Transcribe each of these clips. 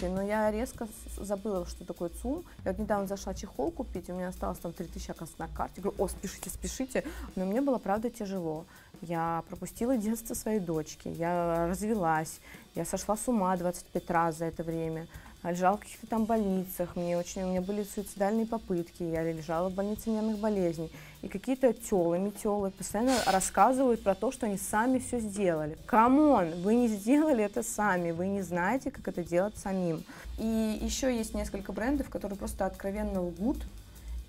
продукты, но я резко забыла, что такое ЦУМ. Я вот недавно зашла чехол купить, у меня осталось там 3000 оказывается, на карте. Говорю, о, спешите, спешите. Но мне было, правда, тяжело. Я пропустила детство своей дочки, я развелась, я сошла с ума 25 раз за это время. Лежала в каких-то там больницах, мне очень, у меня были суицидальные попытки, я лежала в больнице нервных болезней. И какие-то телы, метелы постоянно рассказывают про то, что они сами все сделали. Come on, вы не сделали это сами, вы не знаете, как это делать самим. И еще есть несколько брендов, которые просто откровенно лгут,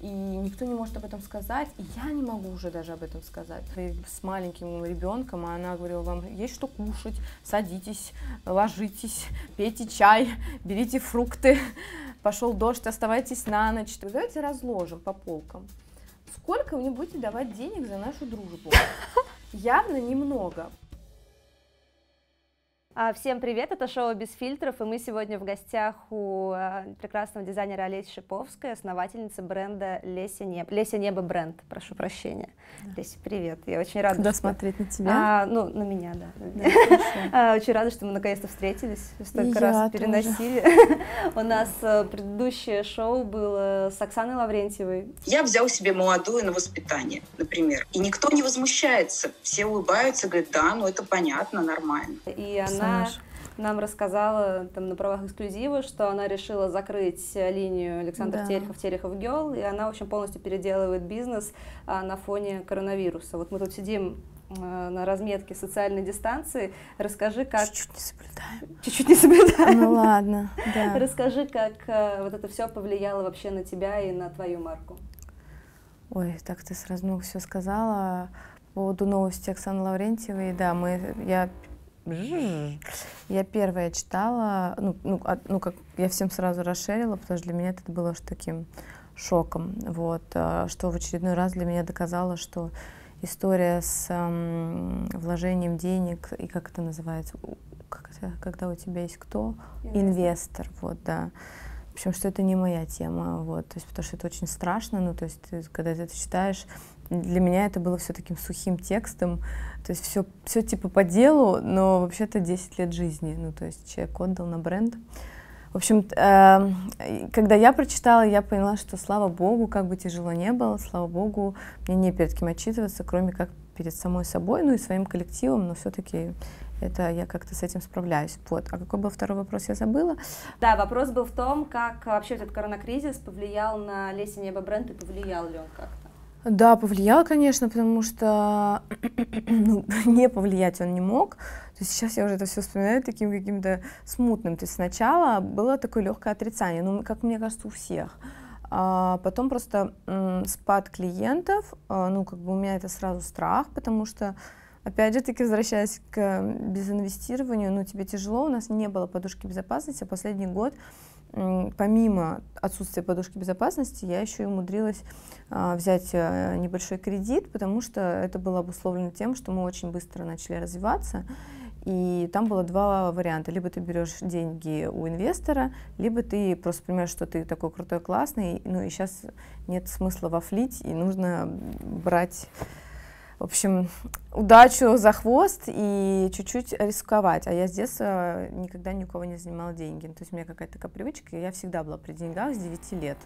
и никто не может об этом сказать, и я не могу уже даже об этом сказать. И с маленьким ребенком, а она говорила, вам есть что кушать, садитесь, ложитесь, пейте чай, берите фрукты, пошел дождь, оставайтесь на ночь. Давайте разложим по полкам. Сколько вы мне будете давать денег за нашу дружбу? Явно немного. А, Всем привет, это шоу «Без фильтров», и мы сегодня в гостях у а, прекрасного дизайнера Олеси Шиповской, основательницы бренда Леся Небо. Леся Небо бренд, прошу прощения. Леся, привет, я очень рада. Куда что- смотреть на тебя? А, ну, на меня, да. Да. А, Очень рада, что мы наконец-то встретились, столько я раз тоже. переносили. У нас э, предыдущее шоу было с Оксаной Лаврентьевой. Я взял себе молодую на воспитание, например, и никто не возмущается. Все улыбаются, говорят, да, ну это понятно, нормально. И она Персонаж. нам рассказала там на правах эксклюзива, что она решила закрыть линию Александр Да. Терехов, Терехов Гел, и она, в общем, полностью переделывает бизнес а, на фоне коронавируса. Вот мы тут сидим э, на разметке социальной дистанции. Расскажи, как... Чуть-чуть не соблюдаем. Чуть-чуть не соблюдаем. Ну ладно, да. Расскажи, как э, вот это все повлияло вообще на тебя и на твою марку. Ой, так ты сразу много все сказала. По поводу новости Оксаны Лаврентьевой, да, мы, я, я первая читала, ну, ну, от- ну, как я всем сразу расширила, потому что для меня это было таким шоком, вот, а, что в очередной раз для меня доказало, что история с ам, вложением денег, и как это называется, как это, когда у тебя есть кто? Инвестор, вот, да. Общем, что это не моя тема, вот, то есть, потому что это очень страшно, ну, то есть, ты, когда ты это читаешь, для меня это было все таким сухим текстом, то есть все, все типа по делу, но вообще-то 10 лет жизни, ну, то есть человек отдал на бренд. В общем, эм, когда я прочитала, я поняла, что, слава богу, как бы тяжело не было, слава богу, мне не перед кем отчитываться, кроме как перед самой собой, ну и своим коллективом, но все-таки это я как-то с этим справляюсь. Вот. А какой был второй вопрос, я забыла. Да, вопрос был в том, как вообще этот коронакризис повлиял на Леся Небо бренд и повлиял ли он как-то. Да, повлиял, конечно, потому что ну, не повлиять он не мог. То есть сейчас я уже это все вспоминаю таким каким-то смутным. То есть сначала было такое легкое отрицание, ну, как мне кажется, у всех. А потом просто спад клиентов, а, ну, как бы у меня это сразу страх, потому что, опять же, таки возвращаясь к безинвестированию, ну, тебе тяжело, у нас не было подушки безопасности, а последний год, помимо отсутствия подушки безопасности, я еще и умудрилась а, взять э, небольшой кредит, потому что это было обусловлено тем, что мы очень быстро начали развиваться. И там было два варианта. Либо ты берешь деньги у инвестора, либо ты просто понимаешь, что ты такой крутой, классный, ну и сейчас нет смысла вафлить, и нужно брать, в общем, удачу за хвост и чуть-чуть рисковать. А я с детства никогда ни у кого не занимала деньги. Ну, То есть у меня какая-то такая привычка, я всегда была при деньгах с 9 лет.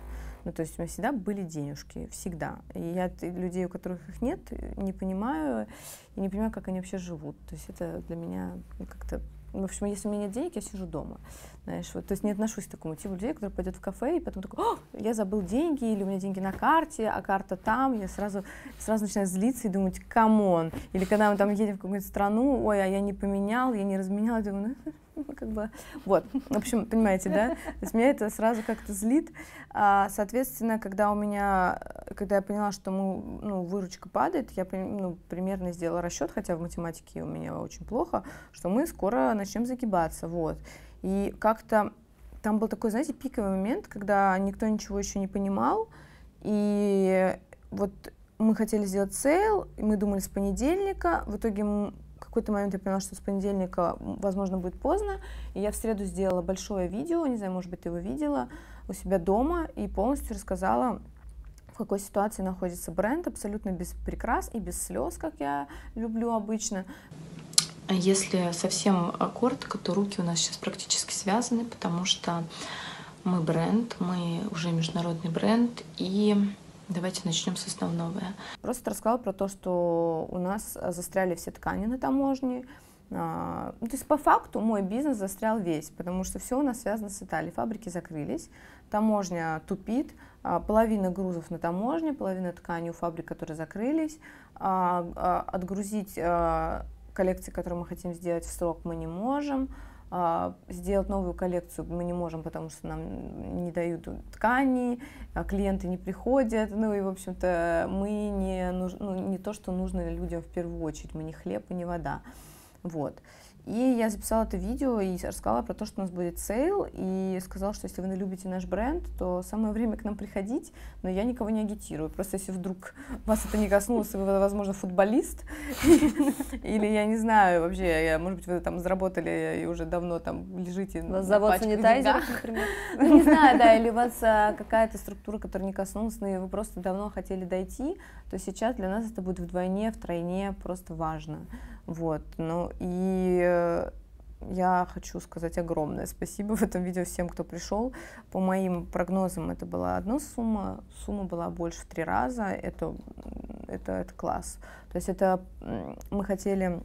Ну, то есть у меня всегда были денежки, всегда. И я людей, у которых их нет, не понимаю, и не понимаю, как они вообще живут. То есть это для меня как-то... В общем, если у меня нет денег, я сижу дома. Знаешь, вот, то есть не отношусь к такому типу людей, который пойдет в кафе и потом такой, «О, я забыл деньги, или у меня деньги на карте, а карта там, я сразу, сразу начинаю злиться и думать, come on. Или когда мы там едем в какую-нибудь страну, ой, а я не поменял, я не разменял, я думаю, ну, как бы, вот, в общем, понимаете, да? То есть меня это сразу как-то злит. А, соответственно, когда у меня, когда я поняла, что мы, ну, выручка падает, я ну, примерно сделала расчет, хотя в математике у меня очень плохо, что мы скоро начнем загибаться, вот. И как-то там был такой, знаете, пиковый момент, когда никто ничего еще не понимал, и вот мы хотели сделать sale, мы думали с понедельника, в итоге какой-то момент я поняла, что с понедельника, возможно, будет поздно, и я в среду сделала большое видео, не знаю, может быть, ты его видела, у себя дома, и полностью рассказала, в какой ситуации находится бренд, абсолютно без прикрас и без слез, как я люблю обычно. Если совсем коротко, то руки у нас сейчас практически связаны, потому что мы бренд, мы уже международный бренд, и давайте начнем с основного. Просто рассказала про то, что у нас застряли все ткани на таможне, а, то есть по факту мой бизнес застрял весь, потому что все у нас связано с Италией. Фабрики закрылись, таможня тупит, а, половина грузов на таможне, половина ткани у фабрик, которые закрылись. А, отгрузить коллекции, которые мы хотим сделать в срок, мы не можем. Сделать новую коллекцию мы не можем, потому что нам не дают ткани, клиенты не приходят. Ну и, в общем-то, мы не, ну, не то, что нужно людям в первую очередь. Мы не хлеб и не вода. Вот. И я записала это видео и рассказала про то, что у нас будет sale, и сказала, что если вы любите наш бренд, то самое время к нам приходить, но я никого не агитирую. Просто если вдруг вас это не коснулось, вы, возможно, футболист, или я не знаю, вообще, может быть, вы там заработали и уже давно там лежите на Завод санитайзеров, например. Не знаю, да, или у вас а, какая-то структура, которая не коснулась, но вы просто давно хотели дойти, то сейчас для нас это будет вдвойне, втройне просто важно. Вот, ну и я хочу сказать огромное спасибо в этом видео всем, кто пришел. По моим прогнозам это была одна сумма, сумма была больше в три раза, это, это, это класс. То есть это мы хотели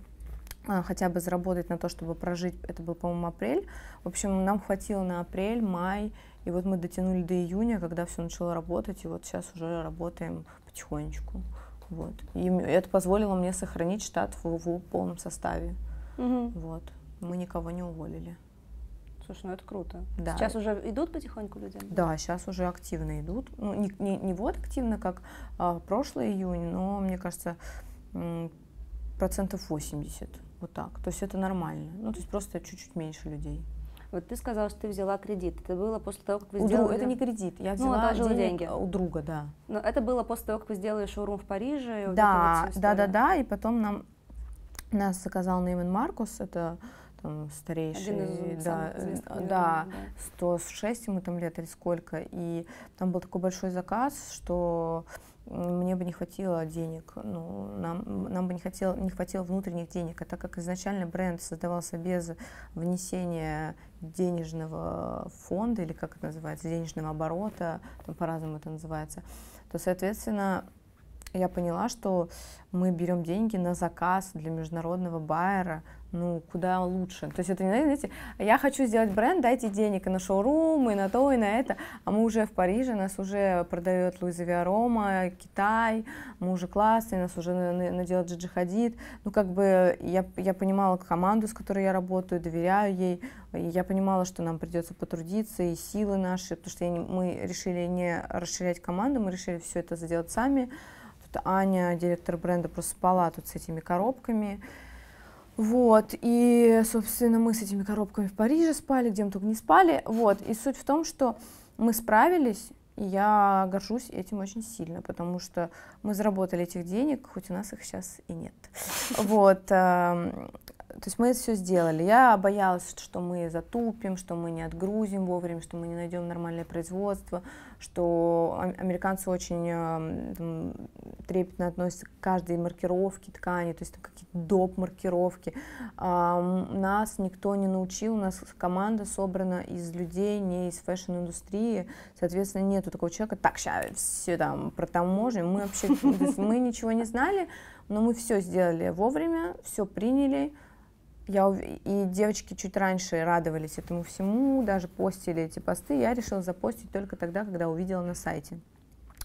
а, хотя бы заработать на то, чтобы прожить, это был, по-моему, апрель. В общем, нам хватило на апрель, май, и вот мы дотянули до июня, когда все начало работать, и вот сейчас уже работаем потихонечку. Вот. И это позволило мне сохранить штат в, в полном составе. Угу. Вот. Мы никого не уволили. Слушай, ну это круто. Да. Сейчас уже идут потихоньку люди? Да, сейчас уже активно идут. Ну, не, не, не вот активно, как а, прошлый июнь, но мне кажется, процентов 80. Вот так. То есть это нормально. Ну, то есть просто чуть-чуть меньше людей. Вот ты сказала, что ты взяла кредит. Это было после того, как вы у сделали... Друга, это не кредит, я ну, взяла ну, денег деньги. у друга, да. Но это было после того, как вы сделали шоурум в Париже? Да, вот да, да, да, и потом нам нас заказал Нейман Маркус, это там старейший, да, да, да, 106 ему там лет или сколько, и там был такой большой заказ, что мне бы не хватило денег, ну, нам, нам бы не, хотело, не хватило внутренних денег, а так как изначально бренд создавался без внесения денежного фонда, или как это называется, денежного оборота, там по-разному это называется, то, соответственно, я поняла, что мы берем деньги на заказ для международного байера, ну, куда лучше. То есть это не, знаете, я хочу сделать бренд, дайте денег и на шоурум, и на то, и на это, а мы уже в Париже, нас уже продает Луиза Виарома, Китай, мы уже классные, нас уже наделал Джиджи Хадид. Ну, как бы я, я понимала команду, с которой я работаю, доверяю ей, я понимала, что нам придется потрудиться, и силы наши, потому что я мы решили не расширять команду, мы решили все это сделать сами. Тут Аня, директор бренда, просто спала тут с этими коробками, вот, и, собственно, мы с этими коробками в Париже спали, где мы только не спали. Вот, и суть в том, что мы справились, и я горжусь этим очень сильно, потому что мы заработали этих денег, хоть у нас их сейчас и нет. Вот, эм, то есть мы все сделали. Я боялась, что мы затупим, что мы не отгрузим вовремя, что мы не найдем нормальное производство, что американцы очень э, там, трепетно относятся к каждой маркировке ткани, то есть какие-то доп. маркировки. А, нас никто не научил, у нас команда собрана из людей, не из fashion-индустрии, соответственно, нету такого человека, так, сейчас все там про таможню, мы вообще, мы ничего не знали, но мы все сделали вовремя, все приняли, я, и девочки чуть раньше радовались этому всему, даже постили эти посты. Я решила запостить только тогда, когда увидела на сайте.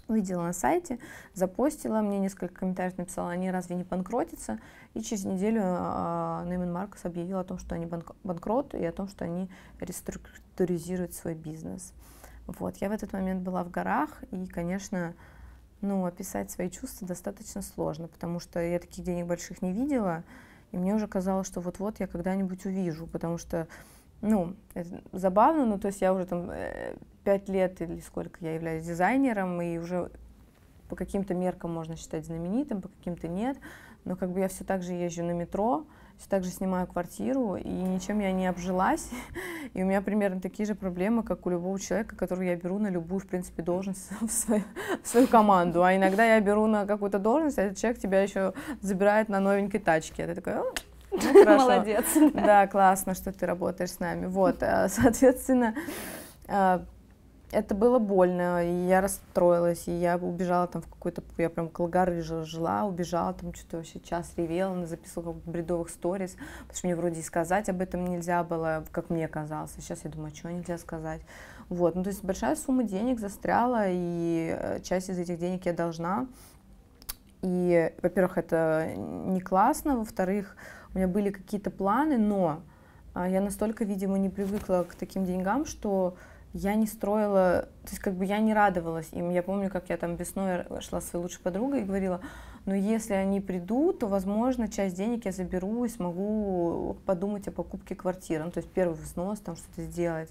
Увидела на сайте, запостила, мне несколько комментариев написала, они разве не банкротятся? И через неделю э, Нейман Маркус объявил о том, что они банк, банкрот, и о том, что они реструктуризируют свой бизнес. Вот, я в этот момент была в горах, и, конечно, ну, описать свои чувства достаточно сложно, потому что я таких денег больших не видела, и мне уже казалось, что вот-вот я когда-нибудь увижу, потому что, ну, это забавно, ну, то есть я уже там э, пять лет или сколько я являюсь дизайнером, и уже по каким-то меркам можно считать знаменитым, по каким-то нет, но как бы я все так же езжу на метро, все так же снимаю квартиру, и ничем я не обжилась. И у меня примерно такие же проблемы, как у любого человека, которого я беру на любую, в принципе, должность в свою, в свою команду. А иногда я беру на какую-то должность, а этот человек тебя еще забирает на новенькой тачке. А ты такой, Ну, Молодец. Да, классно, что ты работаешь с нами. Вот, э, соответственно, э, это было больно, и я расстроилась, и я убежала там в какой-то, я прям колгары жила, убежала, там что-то вообще час ревела, записывала как бредовых сториз, потому что мне вроде и сказать об этом нельзя было, как мне казалось. Сейчас я думаю, что нельзя сказать. Вот, ну то есть большая сумма денег застряла, и э, часть из этих денег я должна. И, во-первых, это не классно, во-вторых, у меня были какие-то планы, но а, я настолько, видимо, не привыкла к таким деньгам, что я не строила, то есть как бы я не радовалась им. Я помню, как я там весной шла с своей лучшей подругой и говорила, но «Ну, если они придут, то, возможно, часть денег я заберу и смогу подумать о покупке квартиры. Ну, то есть первый взнос, там что-то сделать.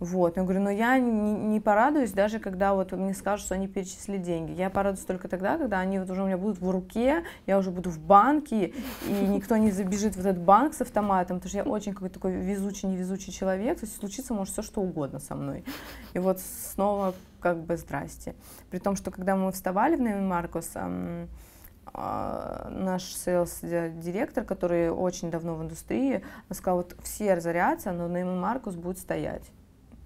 Вот, я говорю, но я не, не порадуюсь, даже когда вот мне скажут, что они перечислили деньги. Я порадуюсь только тогда, когда они вот уже у меня будут в руке, я уже буду в банке, и никто не забежит в этот банк с автоматом, потому что я очень какой-то такой везучий, невезучий человек, то есть случится может все что угодно со мной. И вот снова как бы здрасте. При том, что когда мы вставали в Neiman Marcus, э, наш sales-директор, который очень давно в индустрии, сказал, вот все разорятся, но Нейман Маркус будет стоять.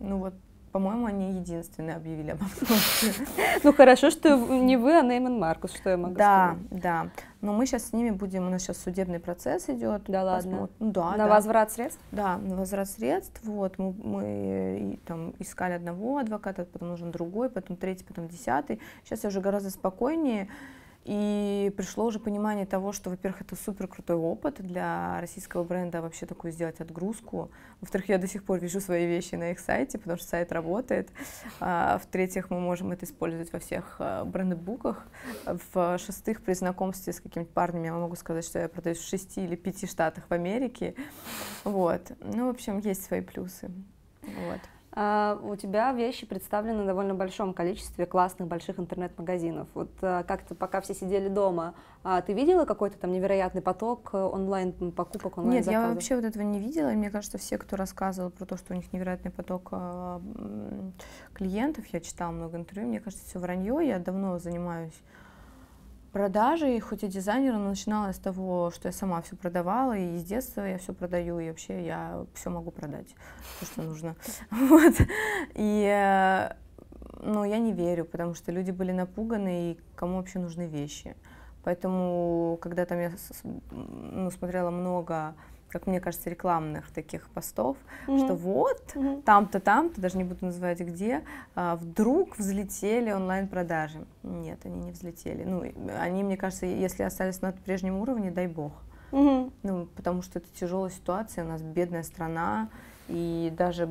Ну вот, по-моему, они единственные объявили об обстановке. Ну хорошо, что не вы, а Нейман Маркус, что я могу да, сказать. Да, да. Но мы сейчас с ними будем, у нас сейчас судебный процесс идет. Да ладно? Ну, да, на да. возврат средств? Да, на возврат средств. Вот, мы, мы там искали одного адвоката, потом нужен другой, потом третий, потом десятый. Сейчас я уже гораздо спокойнее. И пришло уже понимание того, что, во-первых, это супер крутой опыт для российского бренда вообще такую сделать отгрузку. Во-вторых, я до сих пор вижу свои вещи на их сайте, потому что сайт работает. А, В-третьих, мы можем это использовать во всех а, брендбуках. В-шестых, при знакомстве с какими-то парнями я могу сказать, что я продаюсь в шести или пяти штатах в Америке. Вот. Ну, в общем, есть свои плюсы. Вот. А, у тебя вещи представлены в довольно большом количестве классных больших интернет-магазинов. Вот а, как-то пока все сидели дома, а, ты видела какой-то там невероятный поток э, онлайн онлайн Нет, я вообще вот этого не видела. И мне кажется, все, кто рассказывал про то, что у них невероятный поток клиентов, я читала много интервью, мне кажется, все вранье. Я давно занимаюсь продажей, хоть и дизайнер, но начинала с того, что я сама все продавала, и с детства я все продаю, и вообще я все могу продать, то, что нужно. Вот. И э, но я не верю, потому что люди были напуганы, и кому вообще нужны вещи. Поэтому, когда там я ну, смотрела много как мне кажется, рекламных таких постов, mm-hmm. что вот mm-hmm. там-то, там-то, даже не буду называть где, а, вдруг взлетели онлайн-продажи. Нет, они не взлетели. Ну, они, мне кажется, если остались на прежнем уровне, дай бог. Mm-hmm. Ну, потому что это тяжелая ситуация, у нас бедная страна, и даже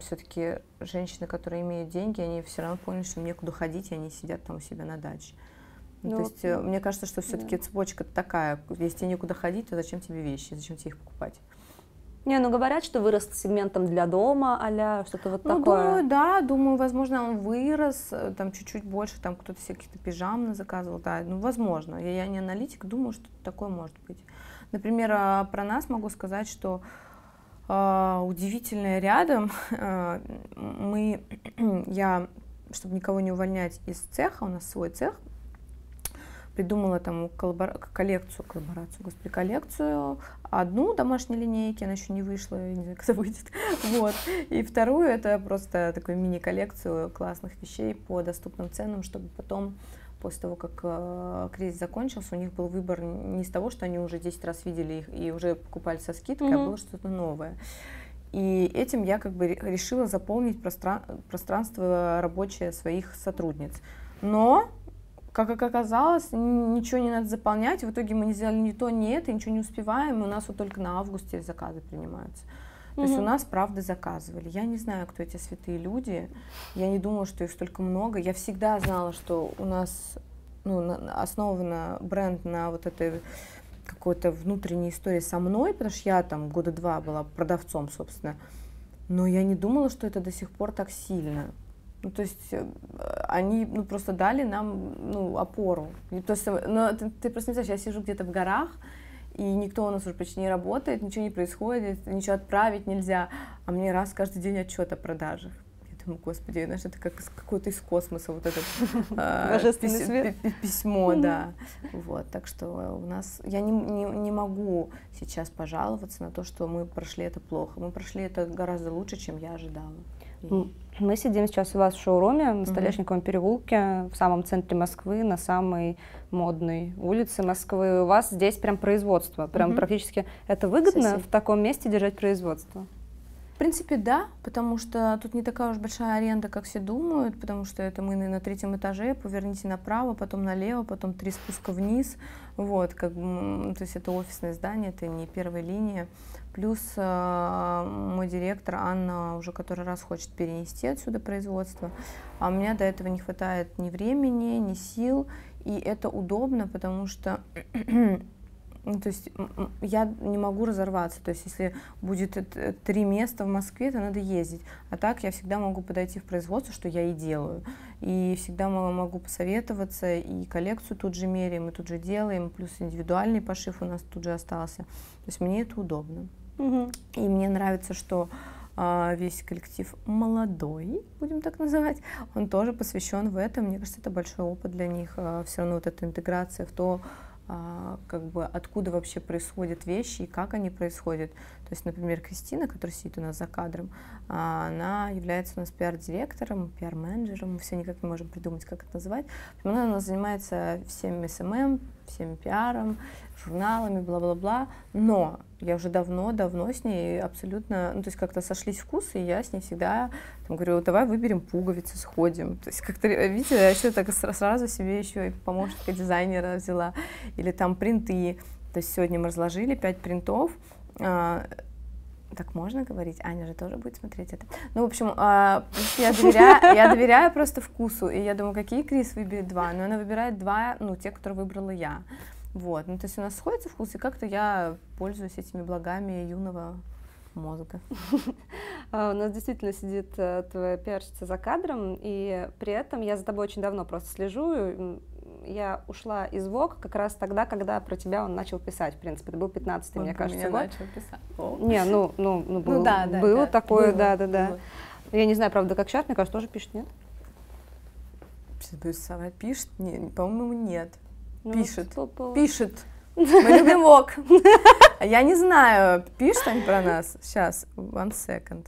все-таки женщины, которые имеют деньги, они все равно поняли, что им некуда ходить, и они сидят там у себя на даче. Ну, то есть, ну, мне кажется, что все-таки да. цепочка такая. Если тебе некуда ходить, то зачем тебе вещи, зачем тебе их покупать? Не, ну говорят, что вырос сегментом для дома, а что-то вот ну, такое. Думаю, да, думаю, возможно, он вырос, э, там чуть-чуть больше, там кто-то себе каких-то пижам заказывал, да, ну, возможно. Я, я не аналитик, думаю, что такое может быть. Например, а, про нас могу сказать, что э, удивительное рядом, э, мы, я, чтобы никого не увольнять из цеха, у нас свой цех, придумала там коллабор... коллекцию, коллаборацию, господи, коллекцию, одну домашней линейки, она еще не вышла, не знаю, когда выйдет, вот, и вторую это просто такую мини-коллекцию классных вещей по доступным ценам, чтобы потом после того, как э, кризис закончился, у них был выбор не из того, что они уже 10 раз видели их и уже покупали со скидкой, mm-hmm. а было что-то новое. И этим я как бы решила заполнить простран- пространство рабочее своих сотрудниц. Но как оказалось, ничего не надо заполнять. В итоге мы не сделали ни то, ни это, ничего не успеваем. И у нас вот только на августе заказы принимаются. То угу. есть у нас, правда, заказывали. Я не знаю, кто эти святые люди. Я не думала, что их столько много. Я всегда знала, что у нас ну, основан бренд на вот этой какой-то внутренней истории со мной, потому что я там года два была продавцом, собственно. Но я не думала, что это до сих пор так сильно. Ну, то есть э, они ну, просто дали нам ну, опору. И, то есть, э, но ты, ты просто не знаешь, я сижу где-то в горах, и никто у нас уже почти не работает, ничего не происходит, ничего отправить нельзя, а мне раз каждый день отчет о продажах. Я думаю, господи, знаешь, это как какой-то из космоса вот это свет. письмо, да. Вот, так что у нас, я не, не, не могу сейчас пожаловаться на то, что мы прошли это плохо. Мы прошли это гораздо лучше, чем я ожидала. Мы сидим сейчас у вас в шоуруме на Столешниковом переулке, в самом центре Москвы, на самой модной улице Москвы. У вас здесь прям производство, прям практически. Это выгодно Сосед. в таком месте держать производство? В принципе, да, потому что тут не такая уж большая аренда, как все думают, потому что это мы на третьем этаже, поверните направо, потом налево, потом три спуска вниз, вот, как, то есть это офисное здание, это не первая линия. Плюс э, мой директор Анна уже который раз хочет перенести отсюда производство, а у меня до этого не хватает ни времени, ни сил, и это удобно, потому что ну, то есть я не могу разорваться. То есть если будет три места в Москве, то надо ездить. А так я всегда могу подойти в производство, что я и делаю. И всегда могу посоветоваться, и коллекцию тут же меряем, и тут же делаем, плюс индивидуальный пошив у нас тут же остался. То есть мне это удобно. И мне нравится, что а, весь коллектив молодой, будем так называть, он тоже посвящен в этом. Мне кажется, это большой опыт для них. А, все равно вот эта интеграция в то, а, как бы откуда вообще происходят вещи и как они происходят. То есть, например, Кристина, которая сидит у нас за кадром, она является у нас пиар-директором, пиар-менеджером, мы все никак не можем придумать, как это называть. Она, она занимается всем SMM, всем пиаром, журналами, бла-бла-бла, но я уже давно-давно с ней абсолютно, ну, то есть как-то сошлись вкусы, и я с ней всегда там, говорю, давай выберем пуговицы, сходим. То есть как-то, видите, я еще так сразу себе еще и помощника дизайнера взяла, или там принты. То есть сегодня мы разложили пять принтов, а, так можно говорить? Аня же тоже будет смотреть это. Ну, в общем, а, я, доверяю, я доверяю просто вкусу. И я думаю, какие Крис выберет два? Но она выбирает два, ну, те, которые выбрала я. Вот, ну то есть у нас сходится вкус, и как-то я пользуюсь этими благами юного мозга. А, у нас действительно сидит э, твоя пиарщица за кадром, и при этом я за тобой очень давно просто слежу. Я ушла из ВОК как раз тогда, когда про тебя он начал писать, в принципе. Это был 15-й, мне кажется, меня год. начал писать. О. Не, ну, ну, ну, был, ну да, да, было да, такое, да-да-да. Я не знаю, правда, как сейчас, мне кажется, тоже пишет, нет? Сейчас будет пишет? Не, по-моему, нет. Ну, пишет. Пишет. Мы любим ок. Я не знаю, пишет они про нас? Сейчас, one second.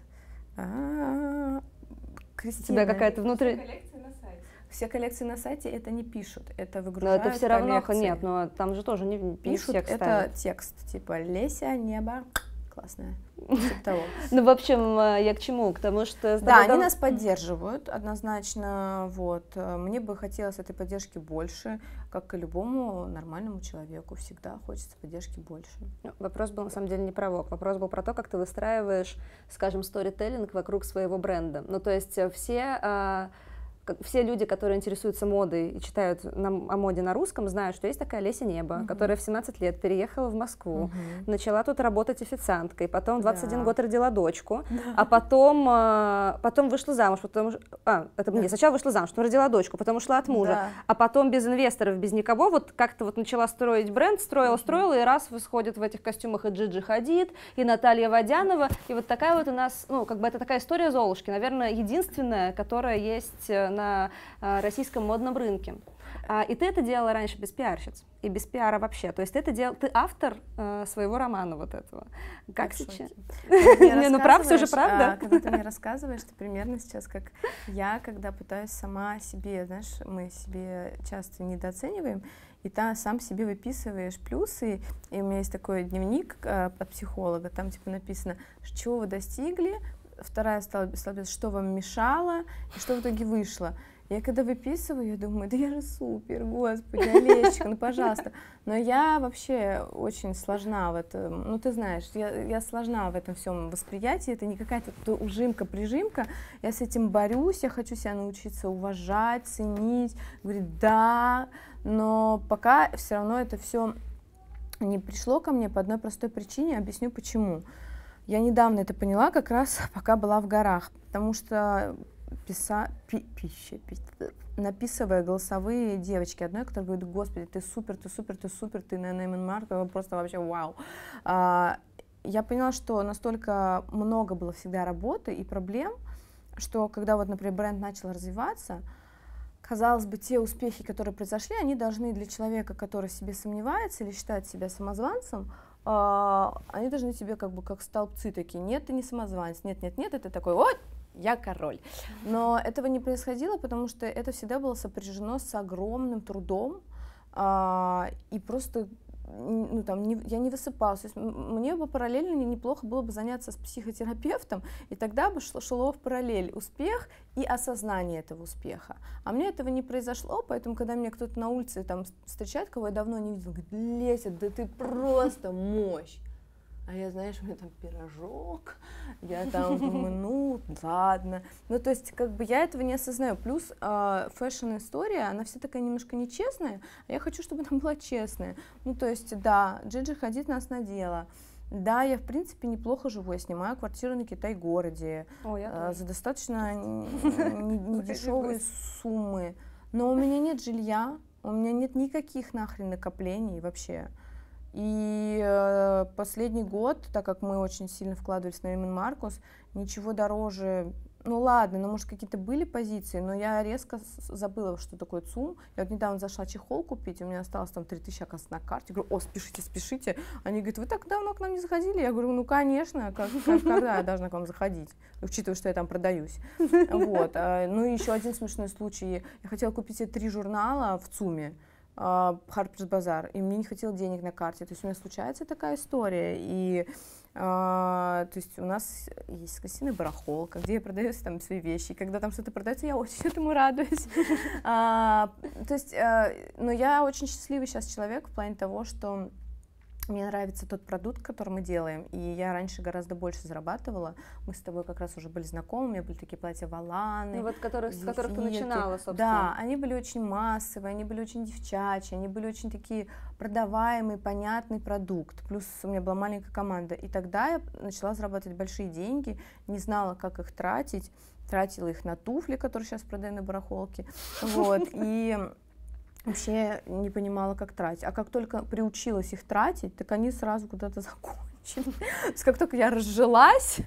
А, Кристина. У тебя какая-то внутренняя... Все коллекции на сайте это не пишут, это выгружают Но это все равно нет, но там же тоже не пишут. текст это ставят. текст типа Леся, небо, классная. Типа того. Ну, в общем, э, я к чему? К тому, что... Да, они нас поддерживают однозначно. Вот. Э, мне бы хотелось этой поддержки больше, как и любому нормальному человеку. Всегда хочется поддержки больше. Ну, вопрос был, на самом деле, не про ВОК. Вопрос был про то, как ты выстраиваешь, скажем, сторителлинг вокруг своего бренда. Ну, то есть э, все все люди, которые интересуются модой и читают на, о моде на русском, знают, что есть такая Леся Небо, uh-huh. которая в 17 лет переехала в Москву, uh-huh. начала тут работать официанткой, потом в 21 да. год родила дочку, да. а потом, а, потом вышла замуж, потом, а, это да. сначала вышла замуж, потом родила дочку, потом ушла от мужа, да. а потом без инвесторов, без никого, вот как-то вот начала строить бренд, строила, строила, и раз восходит в этих костюмах и Джиджи Хадид, и Наталья Водянова, и вот такая вот у нас, ну, как бы это такая история Золушки, наверное, единственная, которая есть э, на а, российском модном рынке. А, и ты это делала раньше без пиарщиц и без пиара вообще. То есть ты это делал, ты автор э, своего романа вот этого. Как сейчас? Не, ну правда, все же правда. А, когда ты мне рассказываешь, ты примерно сейчас как я, когда пытаюсь сама себе, знаешь, мы себе часто недооцениваем, и ты сам себе выписываешь плюсы. И у меня есть такой дневник э, от психолога, там типа написано, чего вы достигли, вторая столбец, что вам мешало и что в итоге вышло. Я когда выписываю, я думаю, да я же супер, господи, Олесечка, ну пожалуйста. Но я вообще очень сложна в этом, ну ты знаешь, я, я сложна в этом всем восприятии, это не какая-то ужимка-прижимка, я с этим борюсь, я хочу себя научиться уважать, ценить, говорить да, но пока все равно это все не пришло ко мне по одной простой причине, объясню почему. Я недавно это поняла, как раз пока была в горах, потому что писа, пи, пища, пи, написывая голосовые девочки одной, которая говорит, господи, ты супер, ты супер, ты супер, ты на Нейман Марк, просто вообще вау. А, я поняла, что настолько много было всегда работы и проблем, что когда вот, например, бренд начал развиваться, казалось бы, те успехи, которые произошли, они должны для человека, который себе сомневается или считает себя самозванцем, они должны тебе как бы как столбцы такие, нет, ты не самозванец, нет, нет, нет, это такой, вот, я король. Но этого не происходило, потому что это всегда было сопряжено с огромным трудом, а, и просто ну, там, не, я не высыпалась. То есть мне бы параллельно неплохо было бы заняться с психотерапевтом, и тогда бы шло, шло в параллель успех и осознание этого успеха. А мне этого не произошло, поэтому, когда меня кто-то на улице там встречает, кого я давно не видела, говорит, Леся, да ты просто мощь а я, знаешь, у меня там пирожок, я там думаю, ну, ладно. Ну, то есть, как бы я этого не осознаю. Плюс э, фэшн-история, она вся такая немножко нечестная, а я хочу, чтобы она была честная. Ну, то есть, да, Джиджи ходит нас надела. Да, я, в принципе, неплохо живу. Я снимаю квартиру на Китай-городе э, за достаточно недешевые суммы. Но у меня нет жилья, у меня нет никаких нахрен накоплений вообще. И э, последний год, так как мы очень сильно вкладывались на Эймен Маркус, ничего дороже, ну ладно, ну может какие-то были позиции, но я резко забыла, что такое ЦУМ. Я вот недавно зашла чехол купить, у меня осталось там 3000, оказывается, на карте. говорю, о, спешите, спешите. Они говорят, вы так давно к нам не заходили? Я говорю, ну конечно, как, как, когда я должна к вам заходить, учитывая, что я там продаюсь. Вот. А, ну и еще один смешной случай. Я хотела купить себе три журнала в ЦУМе. Харперс Базар, и мне не хватило денег на карте. То есть у меня случается такая история, и а, то есть у нас есть гостиная барахолка, где я продаю там свои вещи, и когда там что-то продается, я очень этому радуюсь. а, то есть, а, но я очень счастливый сейчас человек в плане того, что мне нравится тот продукт, который мы делаем, и я раньше гораздо больше зарабатывала. Мы с тобой как раз уже были знакомы, у меня были такие платья валаны. Ну вот которых, с которых ты начинала, собственно. Да, они были очень массовые, они были очень девчачьи, они были очень такие продаваемый, понятный продукт. Плюс у меня была маленькая команда. И тогда я начала зарабатывать большие деньги, не знала, как их тратить, тратила их на туфли, которые сейчас продаю на барахолке. Вот, и вообще не понимала, как тратить. А как только приучилась их тратить, так они сразу куда-то закончили. То есть как только я разжилась,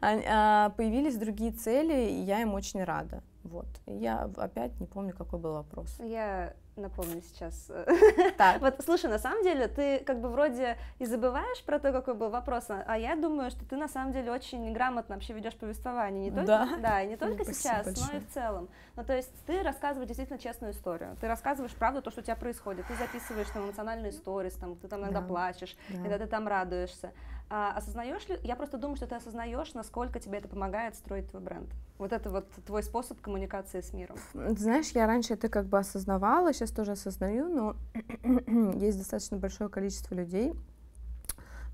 а, появились другие цели, и я им очень рада. Вот. Я опять не помню, какой был вопрос. Я напомню сейчас. Так. вот, слушай, на самом деле ты как бы вроде и забываешь про то, какой был вопрос, а я думаю, что ты на самом деле очень грамотно вообще ведешь повествование, не только, да, да и не только сейчас, большое. но и в целом. Ну, то есть ты рассказываешь действительно честную историю, ты рассказываешь правду, то, что у тебя происходит, ты записываешь там эмоциональные сторис, там, ты там иногда да. плачешь, да. когда ты там радуешься. А, осознаешь ли, я просто думаю, что ты осознаешь, насколько тебе это помогает строить твой бренд. Вот это вот твой способ коммуникации с миром. Знаешь, я раньше это как бы осознавала, сейчас тоже осознаю, но есть достаточно большое количество людей,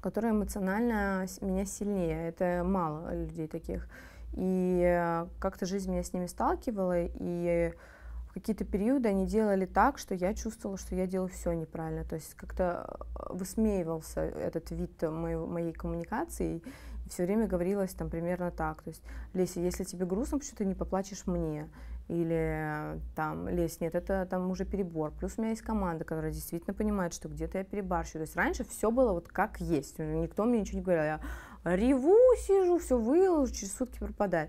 которые эмоционально меня сильнее. Это мало людей таких. И э, как-то жизнь меня с ними сталкивала, и в какие-то периоды они делали так, что я чувствовала, что я делаю все неправильно. То есть как-то э, высмеивался этот вид моей, моей коммуникации, и все время говорилось там примерно так. То есть, Леся, если тебе грустно, почему ты не поплачешь мне? Или там, Лесь, нет, это там уже перебор. Плюс у меня есть команда, которая действительно понимает, что где-то я перебарщиваю. То есть раньше все было вот как есть. Никто мне ничего не говорил. Я реву, сижу, все выложу, через сутки пропадает.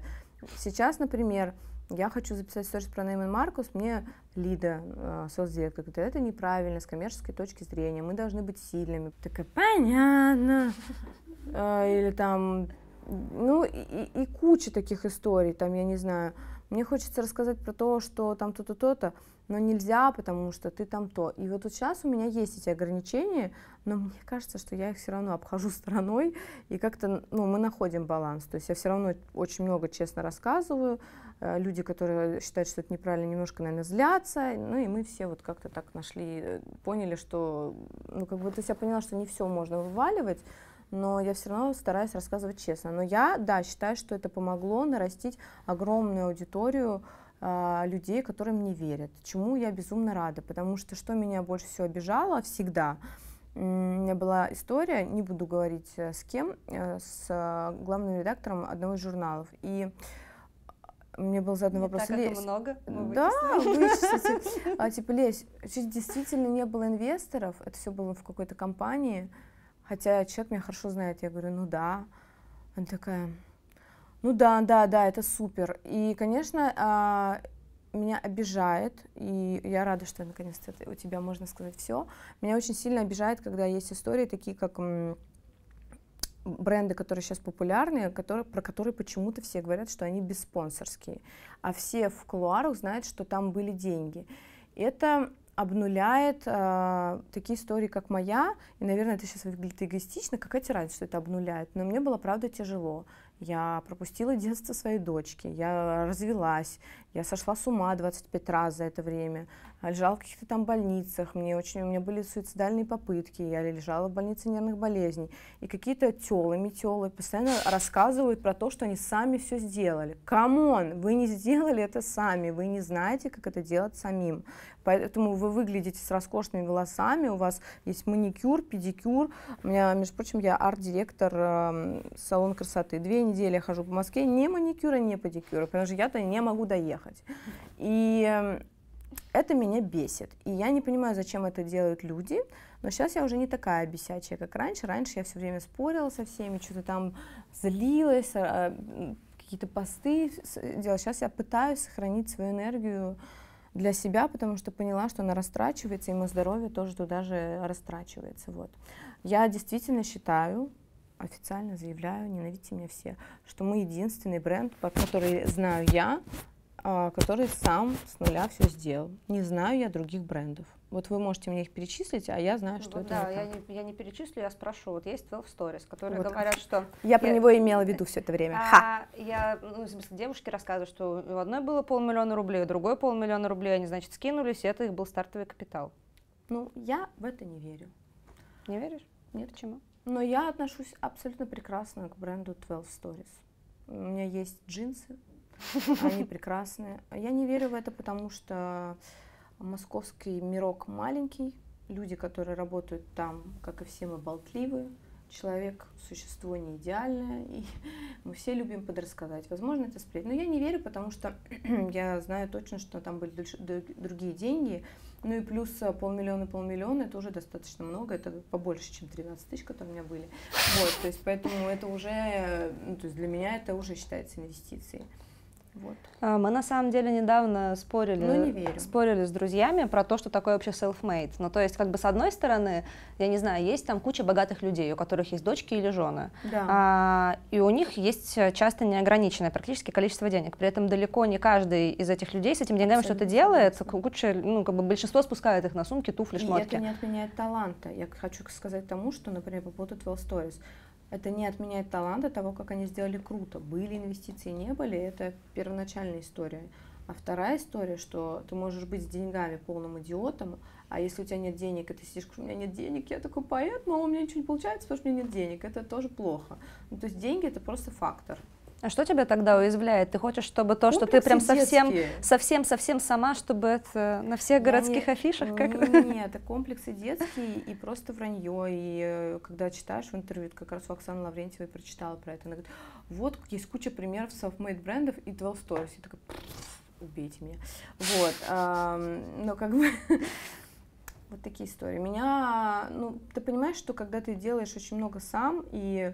Сейчас, например, я хочу записать сторис про Нейман Маркус, мне Лида, э, соцдиректор, говорит, это неправильно с коммерческой точки зрения, мы должны быть сильными. Такая, понятно. Э, или там, ну, и, и куча таких историй, там, я не знаю, мне хочется рассказать про то, что там то-то, то-то, но нельзя, потому что ты там то. И вот, вот сейчас у меня есть эти ограничения, но мне кажется, что я их все равно обхожу стороной, и как-то, ну, мы находим баланс. То есть я все равно очень много честно рассказываю, люди, которые считают, что это неправильно, немножко, наверное, злятся, ну, и мы все вот как-то так нашли, э, поняли, что, ну, как бы, то есть я поняла, что не все можно вываливать, но я все равно стараюсь рассказывать честно. Но я, да, считаю, что это помогло нарастить огромную аудиторию э, людей, которые мне верят, чему я безумно рада, потому что что меня больше всего обижало всегда, у меня была история, не буду говорить э, с кем, э, с главным редактором одного из журналов, и мне был задан не вопрос, так Лесь, много да, вычислите, а типа, Лесь, действительно не было инвесторов, это все было в какой-то компании, Хотя человек меня хорошо знает. Я говорю, ну да. Она такая, Ну да, да, да, это супер. И, конечно, а, меня обижает, и я рада, что наконец-то у тебя можно сказать все. Меня очень сильно обижает, когда есть истории такие, как бренды, которые сейчас популярны, которые, про которые почему-то все говорят, что они бесспонсорские, а все в кулуарах знают, что там были деньги. Это обнуляет э, такие истории, как моя, и, наверное, это сейчас выглядит эгоистично, какая тебе разница, что это обнуляет, но мне было, правда, тяжело. Я пропустила детство своей дочки, я развелась, я сошла с ума 25 раз за это время, лежала в каких-то там больницах, мне очень, у меня были суицидальные попытки, я лежала в больнице нервных болезней. И какие-то телы, метелы постоянно рассказывают про то, что они сами все сделали. Come on, вы не сделали это сами, вы не знаете, как это делать самим. Поэтому вы выглядите с роскошными волосами, у вас есть маникюр, педикюр. У меня, между прочим, я арт-директор э, салона красоты. Две недели я хожу по Москве, ни маникюра, ни педикюра, потому что я-то не могу доехать. И эм, это меня бесит. И я не понимаю, зачем это делают люди, но сейчас я уже не такая бесячая, как раньше. Раньше я все время спорила со всеми, что-то там злилась, а, какие-то посты делала. Сейчас я пытаюсь сохранить свою энергию для себя, потому что поняла, что она растрачивается, и мое здоровье тоже туда же растрачивается. Вот. Я действительно считаю, официально заявляю, ненавидите меня все, что мы единственный бренд, по который знаю я, который сам с нуля все сделал. Не знаю я других брендов. Вот вы можете мне их перечислить, а я знаю, что вот, это Да, я не, я не перечислю, я спрошу. Вот есть 12 Stories, которые вот. говорят, что... Я про него имела в виду все это время. А, Ха! Я, ну, в смысле, девушки рассказывают, что у одной было полмиллиона рублей, у другой полмиллиона рублей, они, значит, скинулись, и это их был стартовый капитал. Ну, я в это не верю. Не веришь? Нет. Почему? Но я отношусь абсолютно прекрасно к бренду 12 Stories. У меня есть джинсы, они прекрасные. Я не верю в это, потому что московский мирок маленький, люди, которые работают там, как и все мы, болтливые, человек – существо не идеальное, и мы все любим подрассказать. Возможно, это сплетня. Но я не верю, потому что я знаю точно, что там были другие деньги. Ну и плюс полмиллиона, полмиллиона – это уже достаточно много, это побольше, чем 13 тысяч, которые у меня были. Вот, то есть поэтому это уже, ну, то есть для меня это уже считается инвестицией. Вот. А, мы на самом деле недавно спорили, ну, не верю. спорили с друзьями про то, что такое вообще self-made. Ну, то есть, как бы с одной стороны, я не знаю, есть там куча богатых людей, у которых есть дочки или жены, да. а, и у них есть часто неограниченное практически количество денег. При этом далеко не каждый из этих людей с этими деньгами что-то делает. Куча, ну, как бы большинство спускает их на сумки, туфли, шмотки. И это не отменяет таланта. Я хочу сказать тому, что, например, по поводу 12 Stories это не отменяет таланта того, как они сделали круто. Были инвестиции, не были, это первоначальная история. А вторая история, что ты можешь быть с деньгами полным идиотом, а если у тебя нет денег, и ты сидишь, у меня нет денег, я такой поэт, но у меня ничего не получается, потому что у меня нет денег, это тоже плохо. Ну, то есть деньги это просто фактор. А что тебя тогда уязвляет? Ты хочешь, чтобы то, что ты прям совсем, совсем, совсем сама, чтобы это на всех городских не, афишах? Как? Нет, это комплексы детские и просто вранье. И э, когда читаешь в интервью, как раз у Оксаны Лаврентьевой прочитала про это, она говорит, вот есть куча примеров self-made брендов и 12 Stories. Я такая, убейте меня. Вот, но как бы вот такие истории. Меня, ну, ты понимаешь, что когда ты делаешь очень много сам и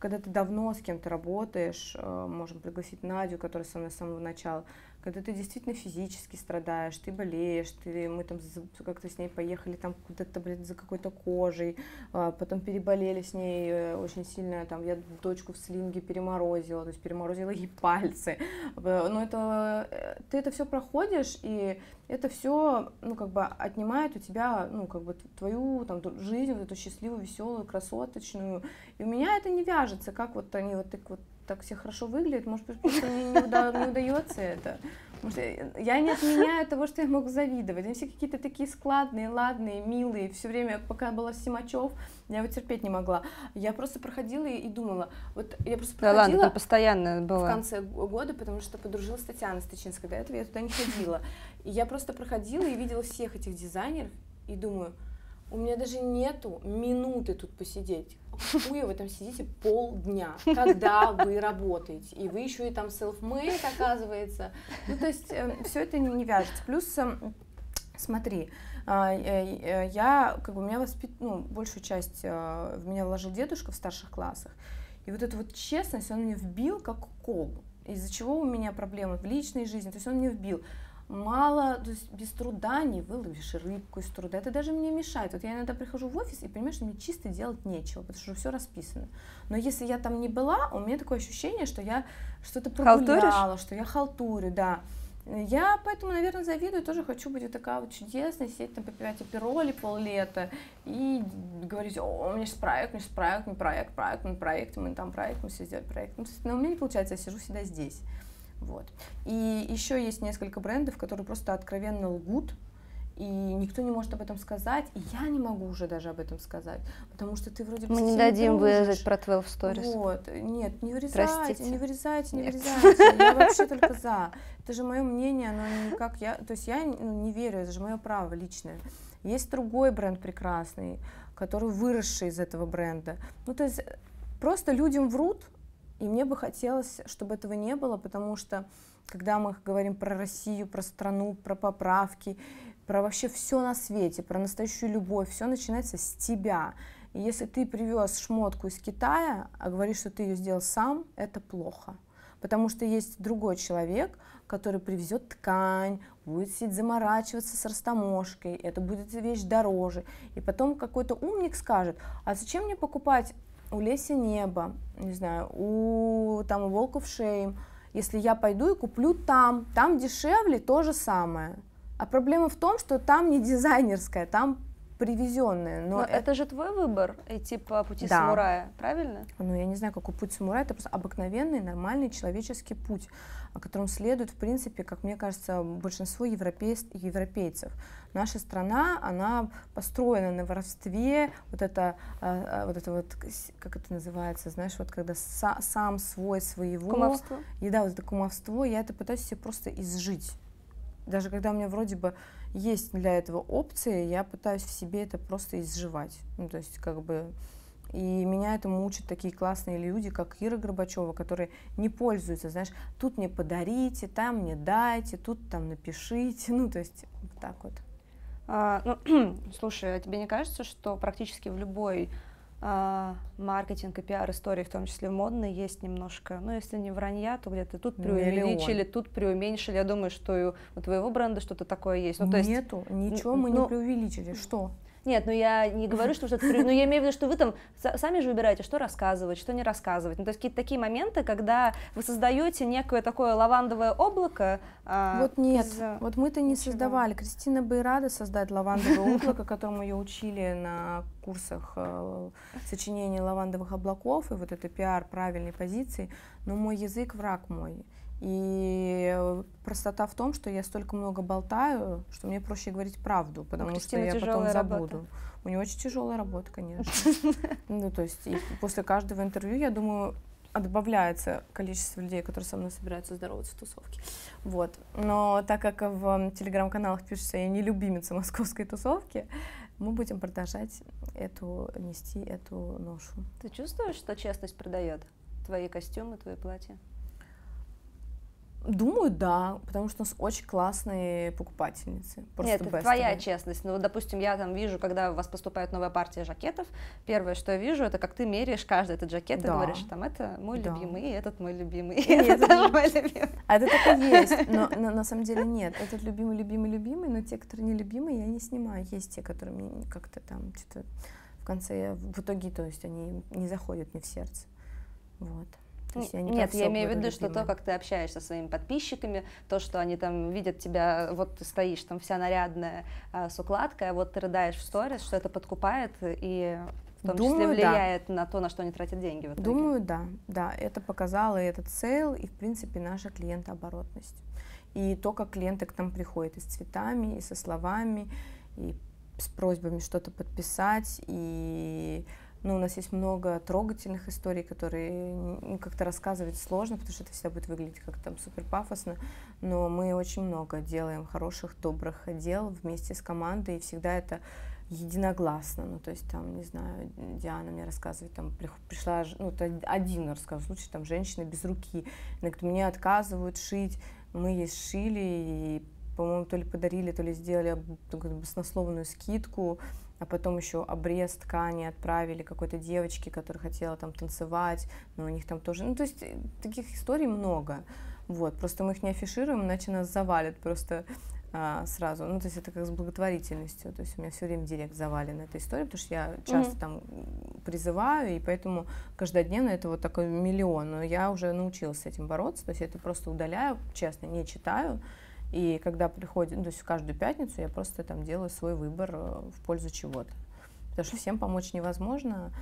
когда ты давно с кем-то работаешь, э, можем пригласить Надю, которая со мной с самого начала, когда ты действительно физически страдаешь, ты болеешь, ты, мы там как-то с ней поехали там куда-то, блядь, за какой-то кожей, а, потом переболели с ней э, очень сильно, там, я дочку в слинге переморозила, то есть переморозила ей пальцы, но это, э, ты это все проходишь, и это все, ну, как бы отнимает у тебя, ну, как бы твою там жизнь, вот эту счастливую, веселую, красоточную, и у меня это не вяжется, как вот они вот так вот так все хорошо выглядит, может быть, просто мне не, уда- не удается это. Может, я не отменяю того, что я могу завидовать. Они все какие-то такие складные, ладные, милые. Все время, пока была в Симачев, я его терпеть не могла. Я просто проходила и, и думала, вот я просто проходила... Да ладно, постоянно была. В конце года, потому что подружилась с Татьяной Стычинской. До этого я туда не ходила. И я просто проходила и видела всех этих дизайнеров и думаю, у меня даже нету минуты тут посидеть. Хуя вы там сидите полдня, когда вы работаете. И вы еще и там self-made, оказывается. Ну, то есть э, все это не, не вяжется. Плюс, э, смотри, а, э, я, как бы, у меня воспит... ну, большую часть э, в меня вложил дедушка в старших классах. И вот эту вот честность он мне вбил как кол, из-за чего у меня проблемы в личной жизни. То есть он мне вбил, мало, то есть без труда не выловишь рыбку из труда. Это даже мне мешает. Вот я иногда прихожу в офис и понимаю, что мне чисто делать нечего, потому что все расписано. Но если я там не была, у меня такое ощущение, что я что-то прогуляла, что я халтурю, да. Я поэтому, наверное, завидую, тоже хочу быть вот такая вот чудесная, сидеть там, попивать апероли пол-лета и говорить, о, у меня сейчас проект, у меня сейчас проект, мы проект, проект, мы проект, мы там проект, мы все сделали проект. Ну, но у меня не получается, я сижу всегда здесь. Вот. И еще есть несколько брендов, которые просто откровенно лгут, и никто не может об этом сказать, и я не могу уже даже об этом сказать, потому что ты вроде бы Мы не дадим вырезать про 12 Stories. Вот, нет, не вырезайте, Простите. не вырезайте, не нет. вырезайте, я вообще только за. Это же мое мнение, оно никак, я, то есть я ну, не верю, это же мое право личное. Есть другой бренд прекрасный, который выросший из этого бренда. Ну, то есть просто людям врут, и мне бы хотелось, чтобы этого не было, потому что когда мы говорим про Россию, про страну, про поправки, про вообще все на свете, про настоящую любовь, все начинается с тебя. И если ты привез шмотку из Китая, а говоришь, что ты ее сделал сам, это плохо. Потому что есть другой человек, который привезет ткань, будет сидеть заморачиваться с растаможкой, это будет вещь дороже. И потом какой-то умник скажет, а зачем мне покупать у Леси Небо, не знаю, у там у Волков Шейм, если я пойду и куплю там, там дешевле то же самое. А проблема в том, что там не дизайнерская, там привезенные. Но, но это... это же твой выбор идти по пути да. самурая, правильно? Ну, я не знаю, какой путь самурая, это просто обыкновенный, нормальный человеческий путь, о котором следует, в принципе, как мне кажется, большинство европейц... европейцев. Наша страна, она построена на воровстве, вот это, а, а, вот это вот, как это называется, знаешь, вот когда са, сам свой своего. Кумовство. И да, вот это кумовство, я это пытаюсь себе просто изжить. Даже когда у меня вроде бы есть для этого опции, я пытаюсь в себе это просто изживать. Ну, то есть, как бы, и меня этому учат такие классные люди, как Ира Горбачева, которые не пользуются, знаешь, тут мне подарите, там мне дайте, тут там напишите, ну, то есть, вот так вот. А, ну, слушай, а тебе не кажется, что практически в любой маркетинг и пиар истории, в том числе модные, есть немножко, ну, если не вранья, то где-то тут преувеличили, Миллион. тут преуменьшили. Я думаю, что и у твоего бренда что-то такое есть. Ну, то Нету, есть, ничего мы ну, не преувеличили. Что? Нет, ну я не говорю, что что-то... Ну я имею в виду, что вы там сами же выбираете, что рассказывать, что не рассказывать. Ну то есть какие-то такие моменты, когда вы создаете некое такое лавандовое облако. А, вот нет, из... вот мы-то не Ничего. создавали. Кристина бы и рада создать лавандовое облако, которому ее учили на курсах э, сочинения лавандовых облаков и вот это пиар правильной позиции. Но мой язык враг мой. И простота в том, что я столько много болтаю, что мне проще говорить правду, потому что я потом забуду. Работа. У нее очень тяжелая работа, конечно. Ну, то есть после каждого интервью, я думаю, добавляется количество людей, которые со мной собираются здороваться в тусовке. Вот. Но так как в телеграм-каналах пишется «Я не любимица московской тусовки», мы будем продолжать эту, нести эту ношу. Ты чувствуешь, что честность продает твои костюмы, твои платья? Думаю, да, потому что у нас очень классные покупательницы. Нет, это твоя честность. Ну, допустим, я там вижу, когда у вас поступает новая партия жакетов, первое, что я вижу, это как ты меряешь каждый этот жакет да. и говоришь, там, это мой да. любимый, и этот мой любимый, и это тоже мой любимый. А это так и есть, но, но на самом деле нет. Этот любимый, любимый, любимый, но те, которые не любимые, я не снимаю. Есть те, которые мне как-то там что-то в конце, в итоге, то есть они не заходят мне в сердце. Вот. То есть я не Нет, я имею в виду, что то, как ты общаешься со своими подписчиками, то, что они там видят тебя, вот ты стоишь там вся нарядная а, с укладкой, а вот ты рыдаешь в сторис, что это подкупает и в том Думаю, числе влияет да. на то, на что они тратят деньги в итоге. Думаю, да, да, это показало и этот сейл, и в принципе наша клиентооборотность. И то, как клиенты к нам приходят и с цветами, и со словами, и с просьбами что-то подписать, и ну, у нас есть много трогательных историй, которые как-то рассказывать сложно, потому что это всегда будет выглядеть как там супер пафосно, но мы очень много делаем хороших, добрых дел вместе с командой, и всегда это единогласно, ну, то есть там, не знаю, Диана мне рассказывает, там, пришла, ну, это один рассказ, случай, там, женщина без руки, она говорит, мне отказывают шить, мы ей сшили, и, по-моему, то ли подарили, то ли сделали баснословную скидку, а потом еще обрез ткани отправили какой-то девочке, которая хотела там танцевать, но у них там тоже, ну то есть э, таких историй много, вот, просто мы их не афишируем, иначе нас завалят просто а, сразу. Ну, то есть это как с благотворительностью. То есть у меня все время директ завален эта история, потому что я часто mm-hmm. там призываю, и поэтому каждодневно это вот такой миллион. Но я уже научилась с этим бороться. То есть я это просто удаляю, честно, не читаю. И когда приходит, ну, то есть каждую пятницу я просто там делаю свой выбор э, в пользу чего-то. Потому что всем помочь невозможно.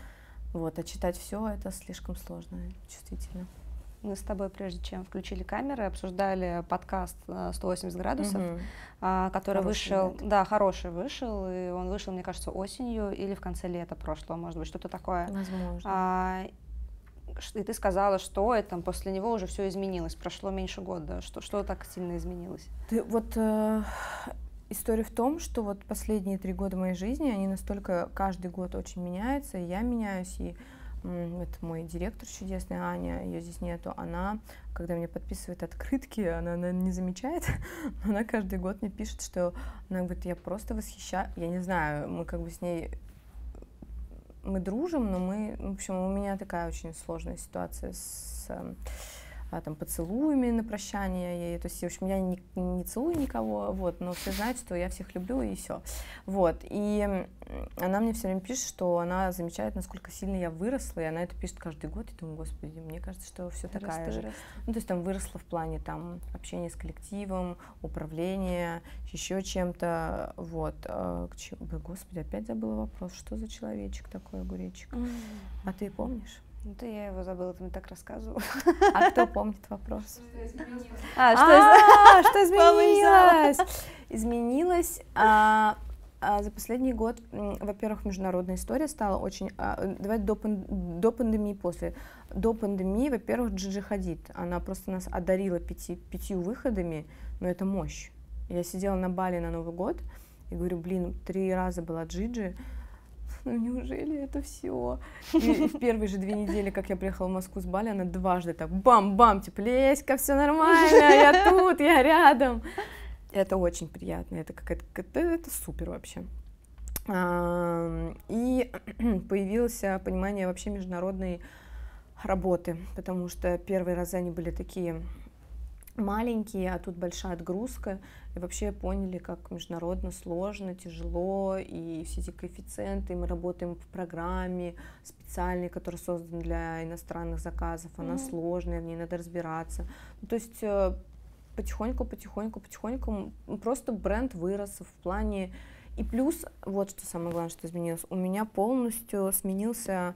Вот, а читать все это слишком сложно, чувствительно. Мы с тобой, прежде чем включили камеры, обсуждали подкаст 180 э, градусов, угу. который хороший вышел, лет. да, хороший вышел, и он вышел, мне кажется, осенью или в конце лета прошлого, может быть, что-то такое. Возможно. А, и ты сказала, что это, после него уже все изменилось, прошло меньше года, что, что так сильно изменилось? Ты, вот э, история в том, что вот последние три года моей жизни, они настолько каждый год очень меняются, и я меняюсь, и это мой директор чудесный, Аня, ее здесь нету, она, когда мне подписывает открытки, она, она не замечает, но она каждый год мне пишет, что она говорит, я просто восхищаюсь, я не знаю, мы как бы с ней, мы дружим, но мы, в общем, у меня такая очень сложная ситуация с эм, там, поцелуями на прощание. Я, то есть, в общем, я не, не целую никого, вот, но все знают, что я всех люблю, и все. Вот, и она мне все время пишет, что она замечает, насколько сильно я выросла, и она это пишет каждый год, и думаю, господи, мне кажется, что все такая расту, же. Ну, то есть там выросла в плане там общения с коллективом, управления, еще чем-то, вот. А, господи, опять забыла вопрос, что за человечек такой огуречек? Mm-hmm. А ты помнишь? Ну, ты я его забыла, ты мне так рассказывал. А кто помнит вопрос? А, а что изменилось? Изменилось. А, а, за последний год, во-первых, международная история стала очень... Давай до, до пандемии, после. До пандемии, во-первых, Джиджи Хадид. Она просто нас одарила пяти, пятью выходами, но это мощь. Я сидела на Бали на Новый год и говорю, блин, три раза была Джиджи, ну неужели это все? И в первые же две недели, как я приехала в Москву с Бали, она дважды так бам-бам, типа, Леська, все нормально, я тут, я рядом. Это очень приятно, это какая-то, это, это супер вообще. И появилось понимание вообще международной работы, потому что первые разы они были такие маленькие, а тут большая отгрузка, и вообще поняли, как международно сложно, тяжело, и все эти коэффициенты, мы работаем в программе специальной, которая создана для иностранных заказов, она mm-hmm. сложная, в ней надо разбираться. Ну, то есть э, потихоньку, потихоньку, потихоньку просто бренд вырос в плане... И плюс, вот что самое главное, что изменилось, у меня полностью сменился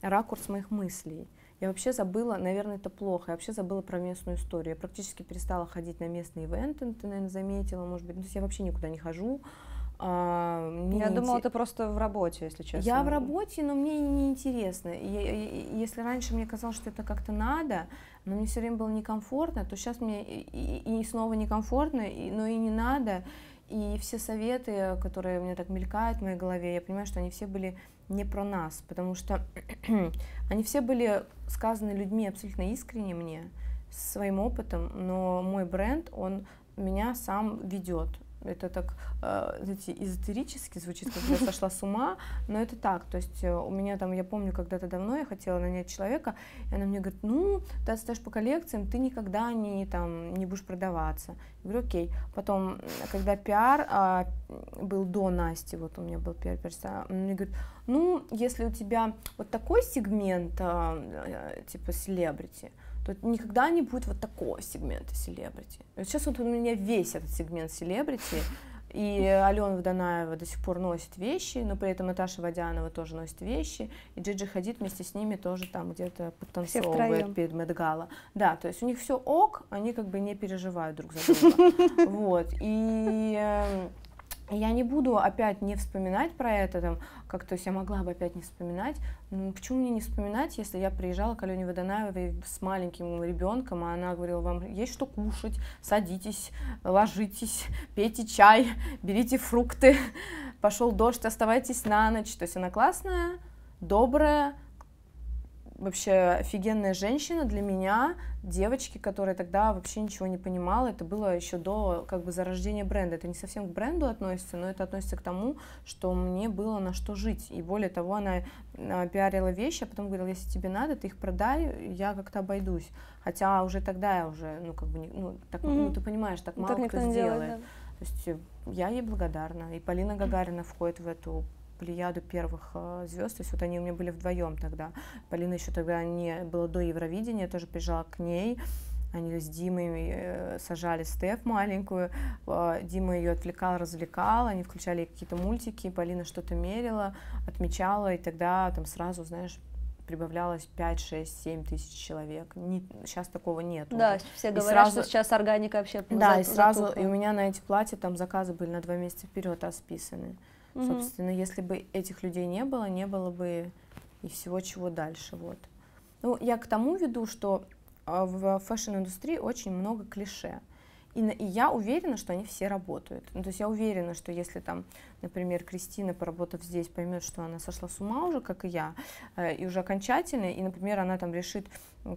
ракурс моих мыслей. Я вообще забыла, наверное, это плохо, я вообще забыла про местную историю. Я практически перестала ходить на местные ивенты, ты, наверное, заметила, может быть. Ну, то есть я вообще никуда не хожу. А, я думала, ты просто в работе, если честно. Я в работе, но мне не интересно. если раньше мне казалось, что это как-то надо, но мне все время было некомфортно, то сейчас мне и, и снова некомфортно, и, но и не надо. И все советы, которые мне так мелькают в моей голове, я понимаю, что они все были не про нас, потому что они все были сказаны людьми абсолютно искренне мне, своим опытом, но мой бренд, он меня сам ведет. Это так, э, знаете, эзотерически звучит, как я сошла с ума, но это так. То есть э, у меня там, я помню, когда-то давно я хотела нанять человека, и она мне говорит, ну, ты отстаешь по коллекциям, ты никогда не, там, не будешь продаваться. Я говорю, окей. Потом, когда пиар а, был до Насти, вот у меня был пиар, он мне говорит, ну, если у тебя вот такой сегмент, а, э, типа селебрити, то никогда не будет вот такого сегмента селебрити. Сейчас вот у меня весь этот сегмент селебрити, и Алена Водонаева до сих пор носит вещи, но при этом Наташа Водянова тоже носит вещи, и Джиджи Хадид вместе с ними тоже там где-то подтанцовывает перед Медгала. Да, то есть у них все ок, они как бы не переживают друг за друга. Вот, и эм, я не буду опять не вспоминать про это, там, как то есть я могла бы опять не вспоминать. Почему мне не вспоминать, если я приезжала к Алене Водонаевой с маленьким ребенком, а она говорила, вам есть что кушать, садитесь, ложитесь, пейте чай, берите фрукты, пошел дождь, оставайтесь на ночь. То есть она классная, добрая, вообще офигенная женщина для меня, девочки, которая тогда вообще ничего не понимала, это было еще до как бы зарождения бренда. Это не совсем к бренду относится, но это относится к тому, что мне было на что жить. И более того, она а, пиарила вещи, а потом говорила, если тебе надо, ты их продай, я как-то обойдусь. Хотя уже тогда я уже, ну как бы, не, ну, так, mm-hmm. ну ты понимаешь, так мало так кто сделает. Делает, да. То есть э, я ей благодарна. И Полина Гагарина входит в эту плеяду первых э, звезд, то есть вот они у меня были вдвоем тогда. Полина еще тогда не было до Евровидения, я тоже приезжала к ней, они с Димой э, сажали Стеф маленькую, э, Дима ее отвлекал, развлекал, они включали какие-то мультики, Полина что-то мерила, отмечала, и тогда там сразу, знаешь, прибавлялось 5, 6, 7 тысяч человек. Не, сейчас такого нет. Да, уже. все говорят, сразу, что сейчас органика вообще Да, за, и сразу, затухла. и у меня на эти платья там заказы были на два месяца вперед расписаны. Угу. Собственно, если бы этих людей не было, не было бы и всего чего дальше. Вот. Ну, я к тому веду, что а, в фэшн-индустрии очень много клише. И, и я уверена, что они все работают. Ну, то есть я уверена, что если там, например, Кристина, поработав здесь, поймет, что она сошла с ума уже, как и я, э, и уже окончательно, и, например, она там решит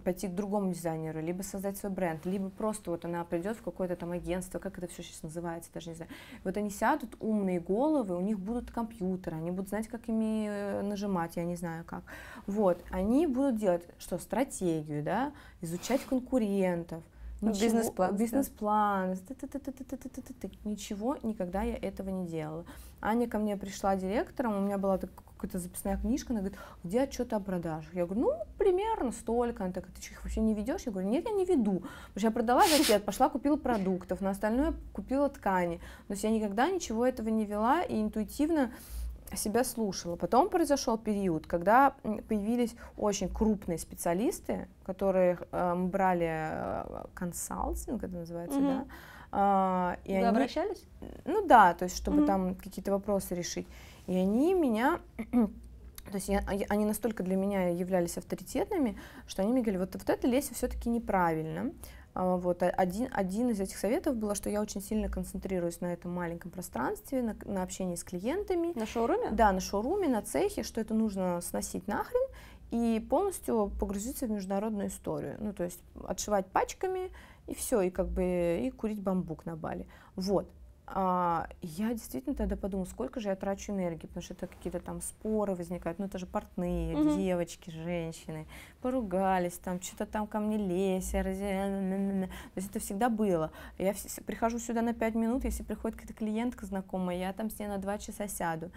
пойти к другому дизайнеру, либо создать свой бренд, либо просто вот она придет в какое-то там агентство, как это все сейчас называется, даже не знаю. Вот они сядут, умные головы, у них будут компьютеры, они будут знать, как ими э, нажимать, я не знаю как. Вот, они будут делать что, стратегию, да, изучать конкурентов, Бизнес-план. Бизнес-план. Ничего, никогда я этого не делала. Аня ко мне пришла директором, у меня была какая-то записная книжка, она говорит, где отчеты о продажах? Я говорю, ну, примерно столько. Она такая, ты что, их вообще не ведешь? Я говорю, нет, я не веду. Потому что я продала жакет, пошла купила продуктов, на остальное купила ткани. То есть я никогда ничего этого не вела и интуитивно себя слушала. Потом произошел период, когда появились очень крупные специалисты, которые э, мы брали э, консалтинг, это называется, угу. да. Э, и Вы они, обращались? Ну да, то есть чтобы угу. там какие-то вопросы решить. И они меня то есть я, они настолько для меня являлись авторитетными, что они мне говорили, вот, вот это Леся все-таки неправильно. А, вот один, один из этих советов было, что я очень сильно концентрируюсь на этом маленьком пространстве, на, на общении с клиентами. На шоуруме? Да, на шоуруме, на цехе, что это нужно сносить нахрен и полностью погрузиться в международную историю. Ну, то есть отшивать пачками и все, и как бы и курить бамбук на Бали. Вот. А, я действительно тогда подумала, сколько же я трачу энергии, потому что это какие-то там споры возникают, ну это же портные, mm-hmm. девочки, женщины, поругались, там что-то там ко мне лезь, раз... то есть это всегда было. Я в... прихожу сюда на пять минут, если приходит какая-то клиентка знакомая, я там с ней на два часа сяду.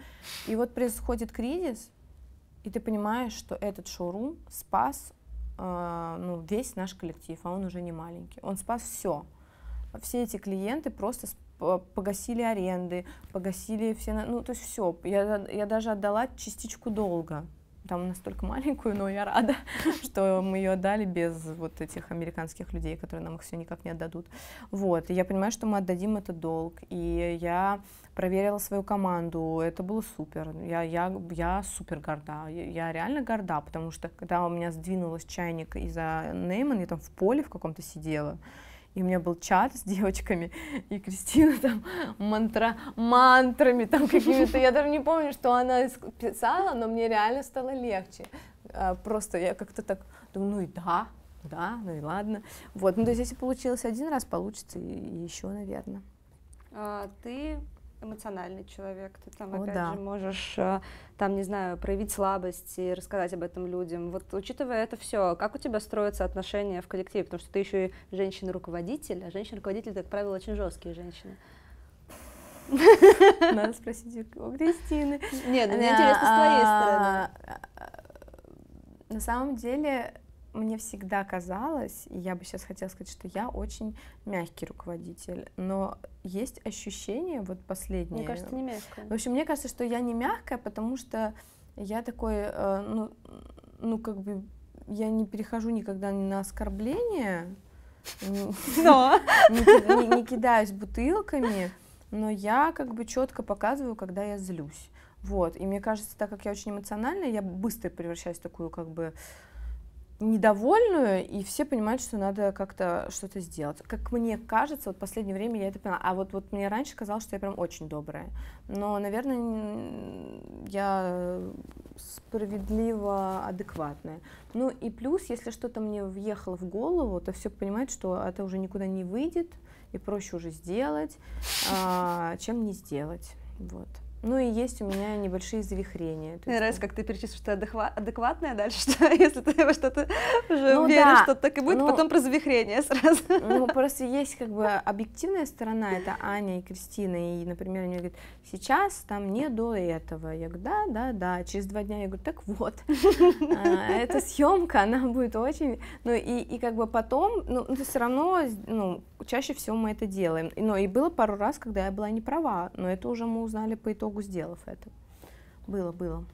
И вот происходит кризис, и ты понимаешь, что этот шоурум спас э, ну, весь наш коллектив, а он уже не маленький. Он спас все. Все эти клиенты просто погасили аренды, погасили все, ну, то есть все. Я, я даже отдала частичку долга. Там настолько маленькую, но я рада, что мы ее отдали без вот этих американских людей, которые нам их все никак не отдадут. Вот, и я понимаю, что мы отдадим этот долг. И я проверила свою команду, это было супер. Я, я, я супер горда, я реально горда, потому что когда у меня сдвинулась чайник из-за Нейман, я там в поле в каком-то сидела, и у меня был чат с девочками, и Кристина там мантра, мантрами там какими-то, я даже не помню, что она писала, но мне реально стало легче. А, просто я как-то так думаю, ну и да, да, ну и ладно. Вот, ну то есть если получилось один раз, получится и еще, наверное. А, ты эмоциональный человек, ты там, О, опять да. же, можешь, э, там, не знаю, проявить слабость и рассказать об этом людям. Вот, учитывая это все, как у тебя строятся отношения в коллективе? Потому что ты еще и женщина-руководитель, а женщины-руководители, как правило, очень жесткие женщины. Надо спросить у Кристины. Нет, ну, мне интересно с твоей стороны. На самом деле, мне всегда казалось, и я бы сейчас хотела сказать, что я очень мягкий руководитель, но есть ощущение, вот последнее... Мне кажется, не мягкая. В общем, мне кажется, что я не мягкая, потому что я такой, э, ну, ну, как бы, я не перехожу никогда ни на оскорбление, но не, не кидаюсь бутылками, но я как бы четко показываю, когда я злюсь. Вот, и мне кажется, так как я очень эмоциональная, я быстро превращаюсь в такую как бы недовольную, и все понимают, что надо как-то что-то сделать. Как мне кажется, вот в последнее время я это поняла. А вот, вот мне раньше казалось, что я прям очень добрая. Но, наверное, я справедливо адекватная. Ну и плюс, если что-то мне въехало в голову, то все понимают, что это уже никуда не выйдет, и проще уже сделать, а, чем не сделать. Вот. Ну и есть у меня небольшие завихрения. Мне нравится, как ты перечислишь, что ты адекватная дальше, что если ты во что-то уже ну, веришь, да. что так и будет, ну, потом про завихрение сразу. Ну, просто есть как бы объективная сторона, это Аня и Кристина, и, например, они говорят, сейчас там не до этого. Я говорю, да, да, да. Через два дня я говорю, так вот, а, эта съемка, она будет очень... Ну и, и как бы потом, ну, все равно, ну, чаще всего мы это делаем. Но и было пару раз, когда я была не права, но это уже мы узнали по итогу, сделав это. Было, было.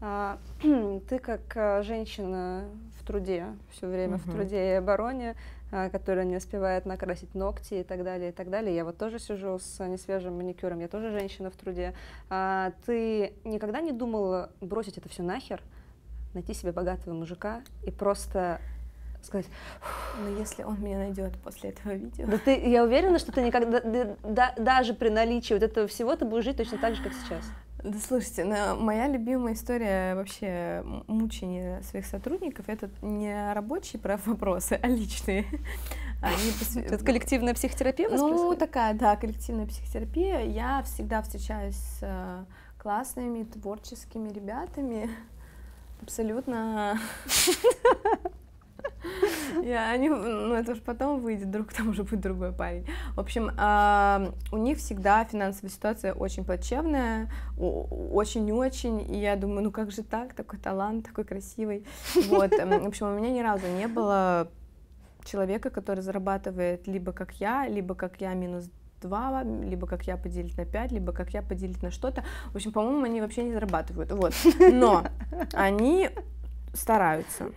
А, ты как а, женщина в труде, все время угу. в труде и обороне, а, которая не успевает накрасить ногти и так далее, и так далее. Я вот тоже сижу с несвежим маникюром, я тоже женщина в труде. А, ты никогда не думала бросить это все нахер, найти себе богатого мужика и просто сказать. Но ну, если он меня найдет после этого видео. Да ты, я уверена, что ты никогда, да, да, даже при наличии вот этого всего, ты будешь жить точно так же, как сейчас. Да слушайте, но моя любимая история вообще мучения своих сотрудников это не рабочие прав вопросы, а личные. Они посв... Это коллективная психотерапия? Ну, происходит? такая, да, коллективная психотерапия. Я всегда встречаюсь с э, классными творческими ребятами, абсолютно и они, ну это уже потом выйдет, вдруг там уже будет другой парень. В общем, э, у них всегда финансовая ситуация очень плачевная, очень-очень, и я думаю, ну как же так, такой талант, такой красивый. Вот, в общем, у меня ни разу не было человека, который зарабатывает либо как я, либо как я минус 2, либо как я поделить на 5, либо как я поделить на что-то. В общем, по-моему, они вообще не зарабатывают. Вот. Но они стараются.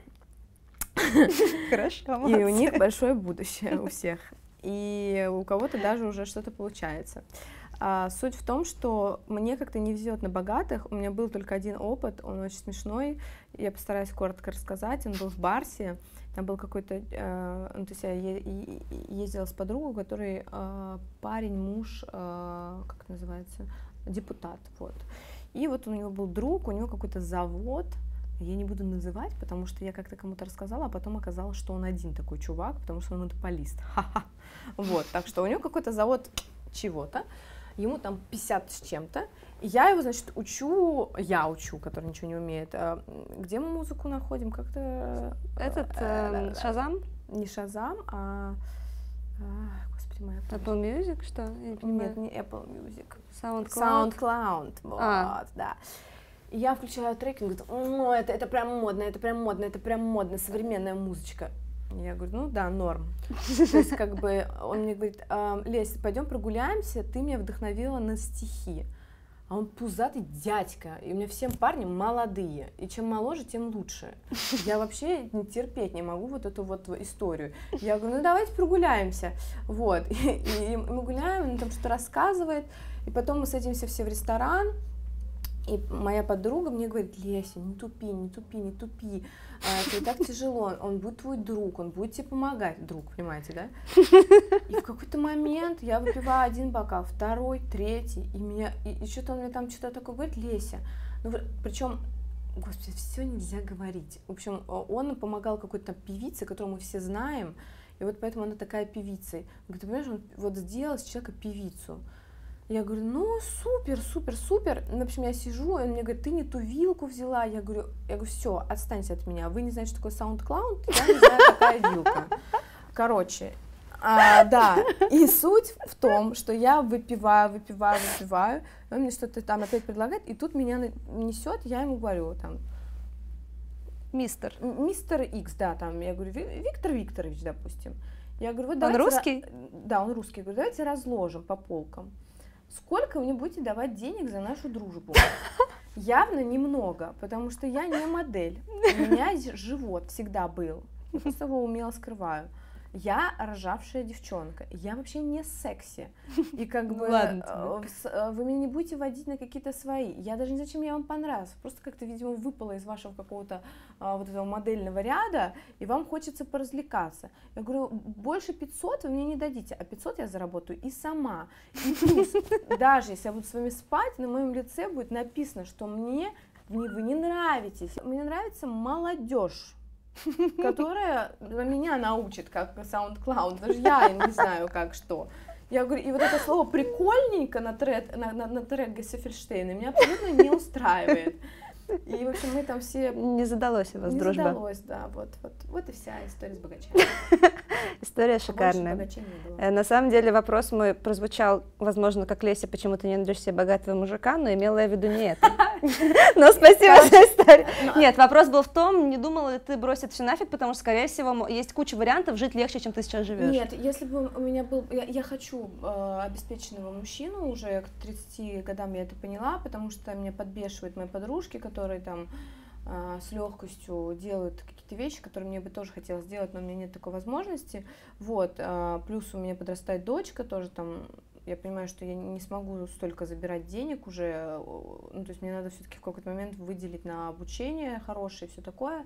Хорошо, И у них большое будущее у всех. И у кого-то даже уже что-то получается. А, суть в том, что мне как-то не везет на богатых. У меня был только один опыт, он очень смешной. Я постараюсь коротко рассказать. Он был в Барсе. Там был какой-то, э, ну, то есть я ездила с подругой, который э, парень, муж, э, как называется, депутат, вот. И вот у него был друг, у него какой-то завод, я не буду называть, потому что я как-то кому-то рассказала, а потом оказалось, что он один такой чувак, потому что он монополист. Ха-ха. Вот, так что у него какой-то завод чего-то, ему там 50 с чем-то, я его, значит, учу, я учу, который ничего не умеет. А, где мы музыку находим? Как-то... Этот, э, Шазам? Не Шазам, а... а господи, моя Apple Music, что? Нет, не Apple Music. SoundCloud? SoundCloud, вот, а. да я включаю треки, он говорит, о, это, это прям модно, это прям модно, это прям модно, современная музычка. Я говорю, ну да, норм. То есть, как бы, он мне говорит, «А, Лесь, пойдем прогуляемся, ты меня вдохновила на стихи. А он пузатый дядька, и у меня всем парни молодые, и чем моложе, тем лучше. Я вообще терпеть не могу вот эту вот историю. Я говорю, ну давайте прогуляемся. Вот, и, и мы гуляем, он там что-то рассказывает, и потом мы садимся все в ресторан, и моя подруга мне говорит, Леся, не тупи, не тупи, не тупи, а, это так тяжело, он будет твой друг, он будет тебе помогать, друг, понимаете, да? И в какой-то момент я выпиваю один бокал, второй, третий, и меня, и, и что-то он мне там что-то такое говорит, Леся, ну, причем Господи, все нельзя говорить. В общем, он помогал какой-то певице, которую мы все знаем, и вот поэтому она такая певица. Говорит, понимаешь, он вот сделал с человека певицу. Я говорю, ну супер, супер, супер. Ну, в общем, я сижу, и он мне говорит, ты не ту вилку взяла. Я говорю, я говорю, все, отстаньте от меня. Вы не знаете, что такое SoundCloud, я не знаю, какая вилка. Короче, а, да, и суть в том, что я выпиваю, выпиваю, выпиваю, он мне что-то там опять предлагает, и тут меня несет, я ему говорю там, Мистер. Мистер Икс, да, там, я говорю, Виктор Викторович, допустим. Я говорю, вот Он русский? Да, он русский. Я говорю, давайте разложим по полкам сколько вы мне будете давать денег за нашу дружбу? Явно немного, потому что я не модель. У меня живот всегда был. Я просто его умело скрываю. Я рожавшая девчонка, я вообще не секси, и как Ну бы э, э, вы меня не будете водить на какие-то свои, я даже не знаю, чем я вам понравилась, просто как-то, видимо, выпала из вашего какого-то а, вот этого модельного ряда, и вам хочется поразвлекаться. Я говорю, больше 500 вы мне не дадите, а 500 я заработаю и сама. И плюс, даже если я буду с вами спать, на моем лице будет написано, что мне не- вы не нравитесь. Мне нравится молодежь которая меня научит, как SoundCloud, даже я не знаю, как что. Я говорю, и вот это слово прикольненько на трек, на, на, на трек Гессефельштейна меня абсолютно не устраивает. И, в общем, мы там все... Не задалось у вас не дружба. задалось, да, вот, вот, вот и вся история с богачами. История А шикарная. Э, На самом деле вопрос мой прозвучал, возможно, как Леся, почему ты не найдешь себе богатого мужика, но имела я в виду не это. Но спасибо за историю. Нет, вопрос был в том, не думала ли ты бросить все нафиг, потому что, скорее всего, есть куча вариантов, жить легче, чем ты сейчас живешь. Нет, если бы у меня был... Я, я хочу э, обеспеченного мужчину, уже к 30 годам я это поняла, потому что меня подбешивают мои подружки, которые там э, с легкостью делают какие-то вещи, которые мне бы тоже хотелось сделать, но у меня нет такой возможности. Вот, э, плюс у меня подрастает дочка тоже там, я понимаю, что я не смогу столько забирать денег уже, ну, то есть мне надо все-таки в какой-то момент выделить на обучение хорошее и все такое.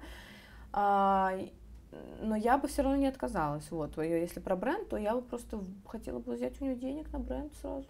А, но я бы все равно не отказалась. Вот, если про бренд, то я бы просто хотела бы взять у нее денег на бренд сразу.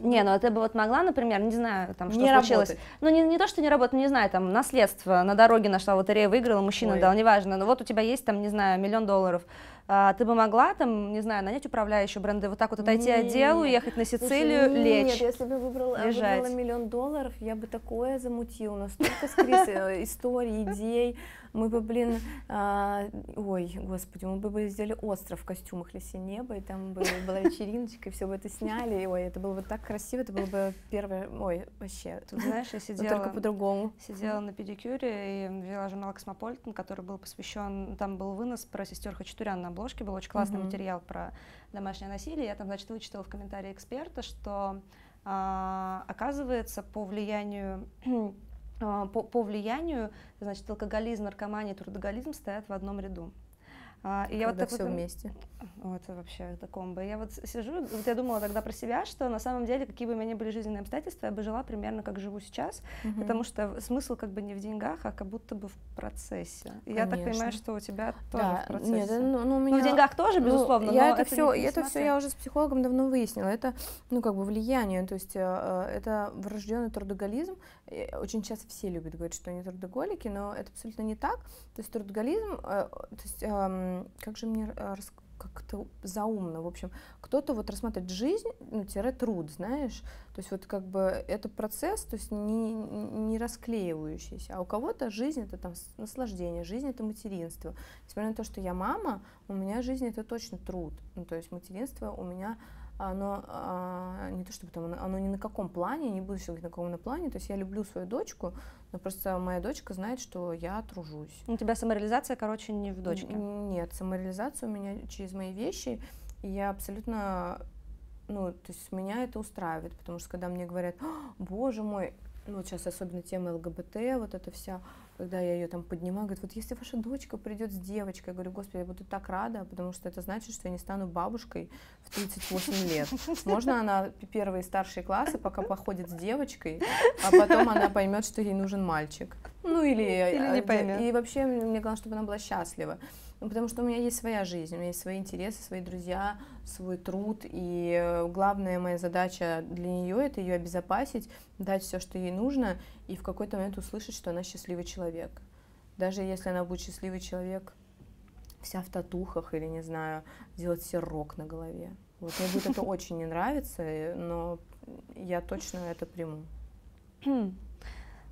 Не, ну а ты бы вот могла, например, не знаю, там что Не случилось. работать. Ну не, не то, что не работает, не знаю, там наследство, на дороге нашла лотерею, выиграла, мужчина Ой. дал, неважно. Но вот у тебя есть там, не знаю, миллион долларов. А, ты бы могла там, не знаю, нанять управляющую бренды, вот так вот отойти от дела, Нет. уехать на Слушай, Сицилию, лечь. Нет, если бы я выбрала, выбрала миллион долларов, я бы такое замутила, у нас столько с Крис э, историй, идей. Мы бы, блин, а, ой, господи, мы бы сделали остров в костюмах Лиси Неба, и там бы была вечериночка, и все бы это сняли, и, ой, это было бы так красиво, это было бы первое, ой, вообще, Тут, знаешь, я сидела... только по-другому. Сидела на педикюре и взяла журнал Космополитен, который был посвящен, там был вынос про сестер Хачатурян на обложке, был очень классный Мгм. материал про домашнее насилие. Я там, значит, вычитала в комментарии эксперта, что а, оказывается по влиянию по, по влиянию, значит, алкоголизм, наркомания трудоголизм стоят в одном ряду. А, и я вот Когда так все вот, вместе. вот вообще это комбо. Я вот сижу, вот я думала тогда про себя, что на самом деле, какие бы у меня ни были жизненные обстоятельства, я бы жила примерно как живу сейчас, Мгм. потому что смысл как бы не в деньгах, а как будто бы в процессе. И я так понимаю, что у тебя тоже Да, в процессе. нет, ну, ну, у Ну, меня... в деньгах тоже, Ну, безусловно, я но это, это все, не- это все я уже с психологом давно выяснила. Это, ну, как бы влияние, то есть э, э, это врожденный трудоголизм. И Очень часто все любят говорить, что они трудоголики, но это абсолютно не так. То есть трудоголизм, э, то есть эм, как же мне э, как-то заумно, в общем, кто-то вот рассматривает жизнь, ну, тире труд, знаешь, то есть вот как бы это процесс, то есть не, не расклеивающийся, а у кого-то жизнь это там наслаждение, жизнь это материнство. Несмотря на то, что я мама, у меня жизнь это точно труд, ну, то есть материнство у меня оно а, не то чтобы там оно, оно ни на каком плане, не буду говорить на каком на плане, то есть я люблю свою дочку, но просто моя дочка знает, что я тружусь. У тебя самореализация, короче, не в дочке. Нет, самореализация у меня через мои вещи, и я абсолютно, ну, то есть меня это устраивает, потому что когда мне говорят, «А, боже мой, ну, вот сейчас особенно тема ЛГБТ, вот это вся, когда я ее там поднимаю, говорит, вот если ваша дочка придет с девочкой, я говорю, господи, я буду так рада, потому что это значит, что я не стану бабушкой в 38 лет. Можно она первые старшие классы пока походит с девочкой, а потом она поймет, что ей нужен мальчик. Ну или, Или не э, поймет. И вообще мне главное, чтобы она была счастлива. Ну, потому что у меня есть своя жизнь, у меня есть свои интересы, свои друзья, свой труд, и э, главная моя задача для нее это ее обезопасить, дать все, что ей нужно, и в какой-то момент услышать, что она счастливый человек. Даже если она будет счастливый человек вся в татухах или, не знаю, делать себе рок на голове. Вот мне будет это очень не нравиться, э, но я точно это приму.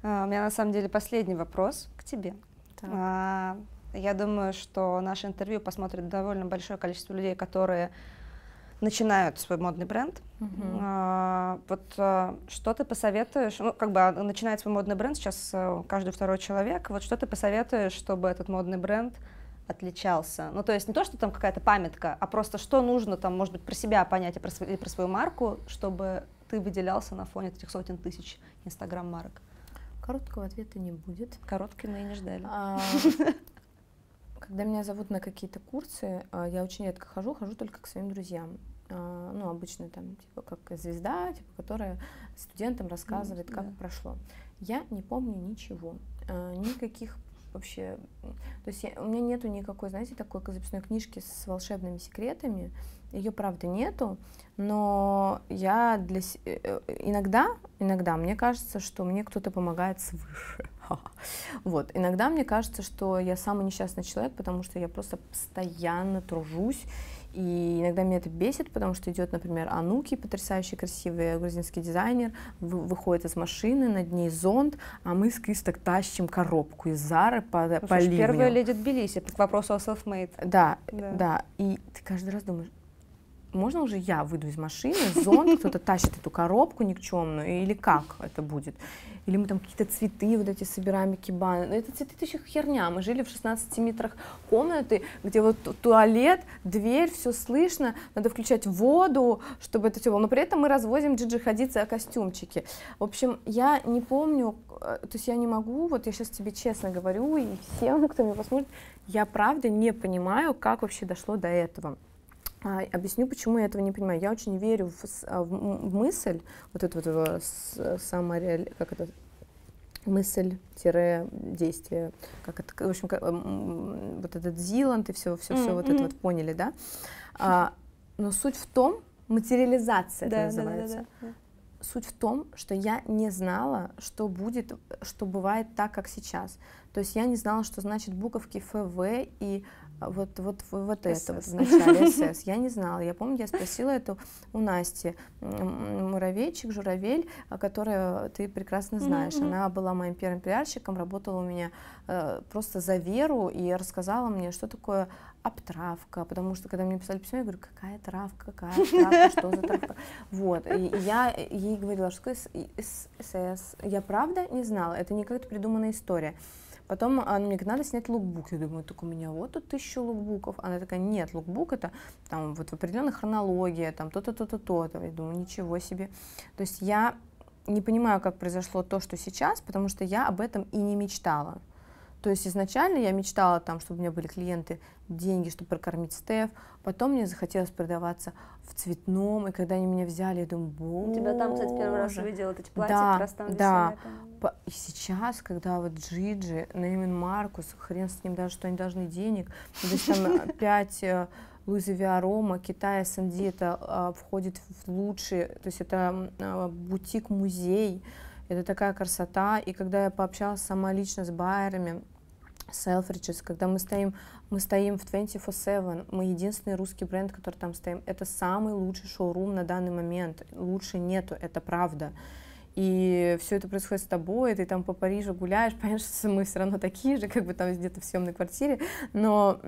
А, У меня на самом деле последний вопрос к тебе. А, Я думаю, что наше интервью посмотрит довольно большое количество людей, которые начинают свой модный бренд. А, Вот а, что ты посоветуешь? Ну, как бы а, начинает свой модный бренд сейчас а, каждый второй человек. Вот что ты посоветуешь, чтобы этот модный бренд отличался? Ну, то есть не то, что там какая-то памятка, а просто что нужно там, может быть, про себя понять и про, св- и про свою марку, чтобы ты выделялся на фоне этих сотен тысяч инстаграм-марок. Короткого ответа не будет. Короткий мы и не ждали. А, Когда меня зовут на какие-то курсы, я очень редко хожу, хожу только к своим друзьям. А, ну, обычно там, типа, как звезда, типа, которая студентам рассказывает, как да. прошло. Я не помню ничего, а, никаких вообще, то есть я, у меня нету никакой, знаете, такой записной книжки с волшебными секретами, ее правда нету, но я для э, э, иногда, иногда мне кажется, что мне кто-то помогает свыше. Вот, иногда мне кажется, что я самый несчастный человек, потому что я просто постоянно тружусь и иногда меня это бесит, потому что идет, например, Ануки, потрясающий красивый грузинский дизайнер, выходит из машины, над ней зонт, а мы с Крис так тащим коробку из Зары по, ну, по ливню. Первая леди Тбилиси, к вопросу о self-made. Да, да, да. И ты каждый раз думаешь, можно уже я выйду из машины, зонт, кто-то тащит эту коробку никчемную, или как это будет? или мы там какие-то цветы вот эти собираем, кибаны. Это цветы это еще херня. Мы жили в 16 метрах комнаты, где вот туалет, дверь, все слышно, надо включать воду, чтобы это все было. Но при этом мы развозим Джиджи Хадидзе костюмчики. В общем, я не помню, э, то есть я не могу, вот я сейчас тебе честно говорю, и всем, кто меня посмотрит, я правда не понимаю, как вообще дошло до этого. А, объясню, почему я этого не понимаю. Я очень верю в, а, в, в мысль, вот эту вот э, самореали... как это мысль-действие, как это, в общем, как, вот этот Зиланд и все, все, все mm-hmm. вот это вот поняли, да? А, но суть в том, материализация да, это называется. Да, да, да. Суть в том, что я не знала, что будет, что бывает так, как сейчас. То есть я не знала, что значит буковки ФВ и вот, вот, вот это вот в начале СС. Я не знала. Я помню, я спросила это у Насти. Муравейчик, журавель, которую ты прекрасно знаешь. Mm-hmm. Она была моим первым пиарщиком, работала у меня э, просто за веру и рассказала мне, что такое обтравка, потому что когда мне писали письмо, я говорю, какая травка, какая травка, что за травка. Вот, и, я ей говорила, что СС. Я правда не знала, это не как-то придуманная история. Потом она мне говорит, надо снять лукбук. Я думаю, так у меня вот тут тысячу лукбуков. Она такая, нет, лукбук это там вот в определенной хронологии, там то-то, то-то, то-то. Я думаю, ничего себе. То есть я не понимаю, как произошло то, что сейчас, потому что я об этом и не мечтала. То есть изначально я мечтала, там, чтобы у меня были клиенты, деньги, чтобы прокормить Стеф. Потом мне захотелось продаваться в цветном, и когда они меня взяли, я думаю, боже. Тебя там, кстати, первый раз увидела, эти платья да, как раз там Да, висели, и сейчас, когда вот Джиджи, Неймин Маркус, хрен с ним даже, что они должны денег, то есть там пять э, Луиза Виарома, Китай СНД, это а, входит в лучшие, то есть это а, бутик-музей, это такая красота, и когда я пообщалась сама лично с байерами, Selfridges, когда мы стоим, мы стоим в 24-7, мы единственный русский бренд, который там стоим. Это самый лучший шоурум на данный момент. Лучше нету, это правда. И все это происходит с тобой, ты там по Парижу гуляешь, понимаешь, что мы все равно такие же, как бы там где-то в съемной квартире. Но,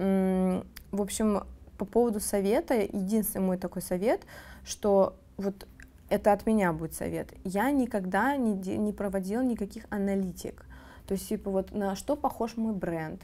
в общем, по поводу совета, единственный мой такой совет, что вот это от меня будет совет. Я никогда не, не проводила никаких аналитик. То есть, типа, вот на что похож мой бренд?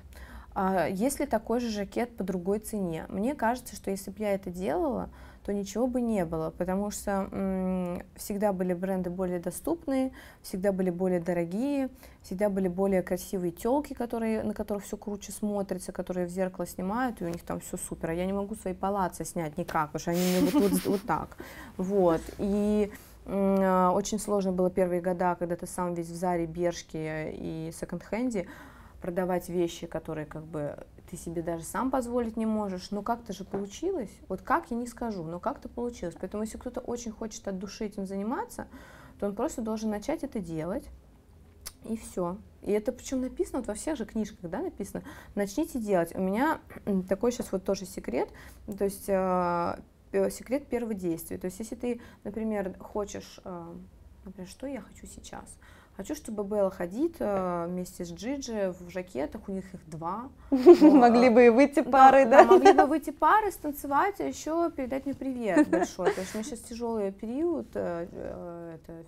А, есть ли такой же жакет по другой цене? Мне кажется, что если бы я это делала, то ничего бы не было, потому что м- всегда были бренды более доступные, всегда были более дорогие, всегда были более красивые телки, которые, на которых все круче смотрится, которые в зеркало снимают, и у них там все супер. А я не могу свои палацы снять никак, потому что они мне вот, вот, вот так. Вот. И очень сложно было первые года, когда ты сам весь в Заре, Бершке и секонд-хенде, продавать вещи, которые как бы ты себе даже сам позволить не можешь. Но как-то же получилось. Вот как, я не скажу, но как-то получилось. Поэтому если кто-то очень хочет от души этим заниматься, то он просто должен начать это делать. И все. И это причем написано вот во всех же книжках, да, написано. Начните делать. У меня такой сейчас вот тоже секрет. То есть а, секрет первого действия. То есть, если ты, например, хочешь, э, например, что я хочу сейчас? Хочу, чтобы Белла ходит э, вместе с Джиджи в жакетах, у них их два. Могли бы и выйти пары, да? Могли бы выйти пары, станцевать, а еще передать мне привет большой. Потому что у меня сейчас тяжелый период, это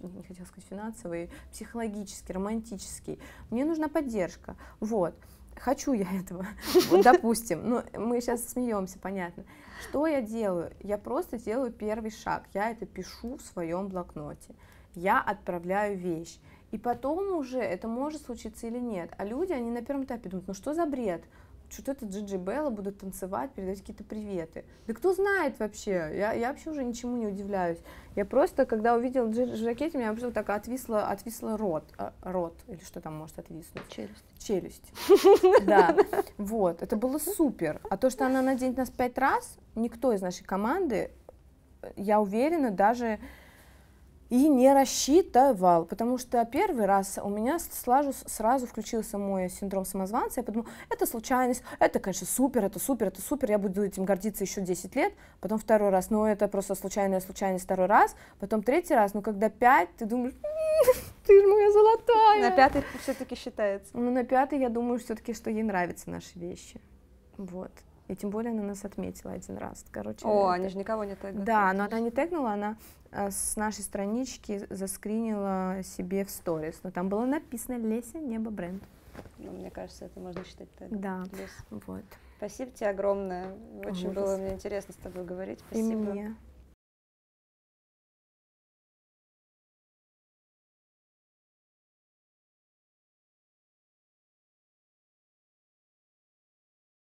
не хотела сказать финансовый, психологический, романтический. Мне нужна поддержка. Вот. Хочу я этого, вот, допустим. Ну, мы сейчас смеемся, понятно. Что я делаю? Я просто делаю первый шаг. Я это пишу в своем блокноте. Я отправляю вещь. И потом уже это может случиться или нет. А люди, они на первом этапе думают, ну что за бред? Что это Джиджи Белла, буду танцевать, передавать какие-то приветы. Да кто знает вообще? Я, я вообще уже ничему не удивляюсь. Я просто, когда увидела Джиджи в жакете, у меня просто так отвисла, отвисла рот, а, рот, или что там может отвиснуть? Челюсть. Челюсть. Да, вот, это было супер. А то, что она наденет нас пять раз, никто из нашей команды, я уверена, даже и не рассчитывал, потому что первый раз у меня сразу, сразу включился мой синдром самозванца, я подумала, это случайность, это, конечно, супер, это супер, это супер, я буду этим гордиться еще 10 лет, потом второй раз, ну, это просто случайная случайность второй раз, потом третий раз, ну, когда пять, ты думаешь, ты же моя золотая. На пятый все-таки считается. Ну, на пятый, я думаю, все-таки, что ей нравятся наши вещи, вот. И тем более она нас отметила один раз. Короче, О, это... они же никого не тегнули. Да, но она не тегнула, она с нашей странички заскринила себе в сторис. Но там было написано «Леся, небо, бренд». Ну, мне кажется, это можно считать тег. Да, Лес. вот. Спасибо тебе огромное. Очень Ужас. было мне интересно с тобой говорить. И Спасибо. мне.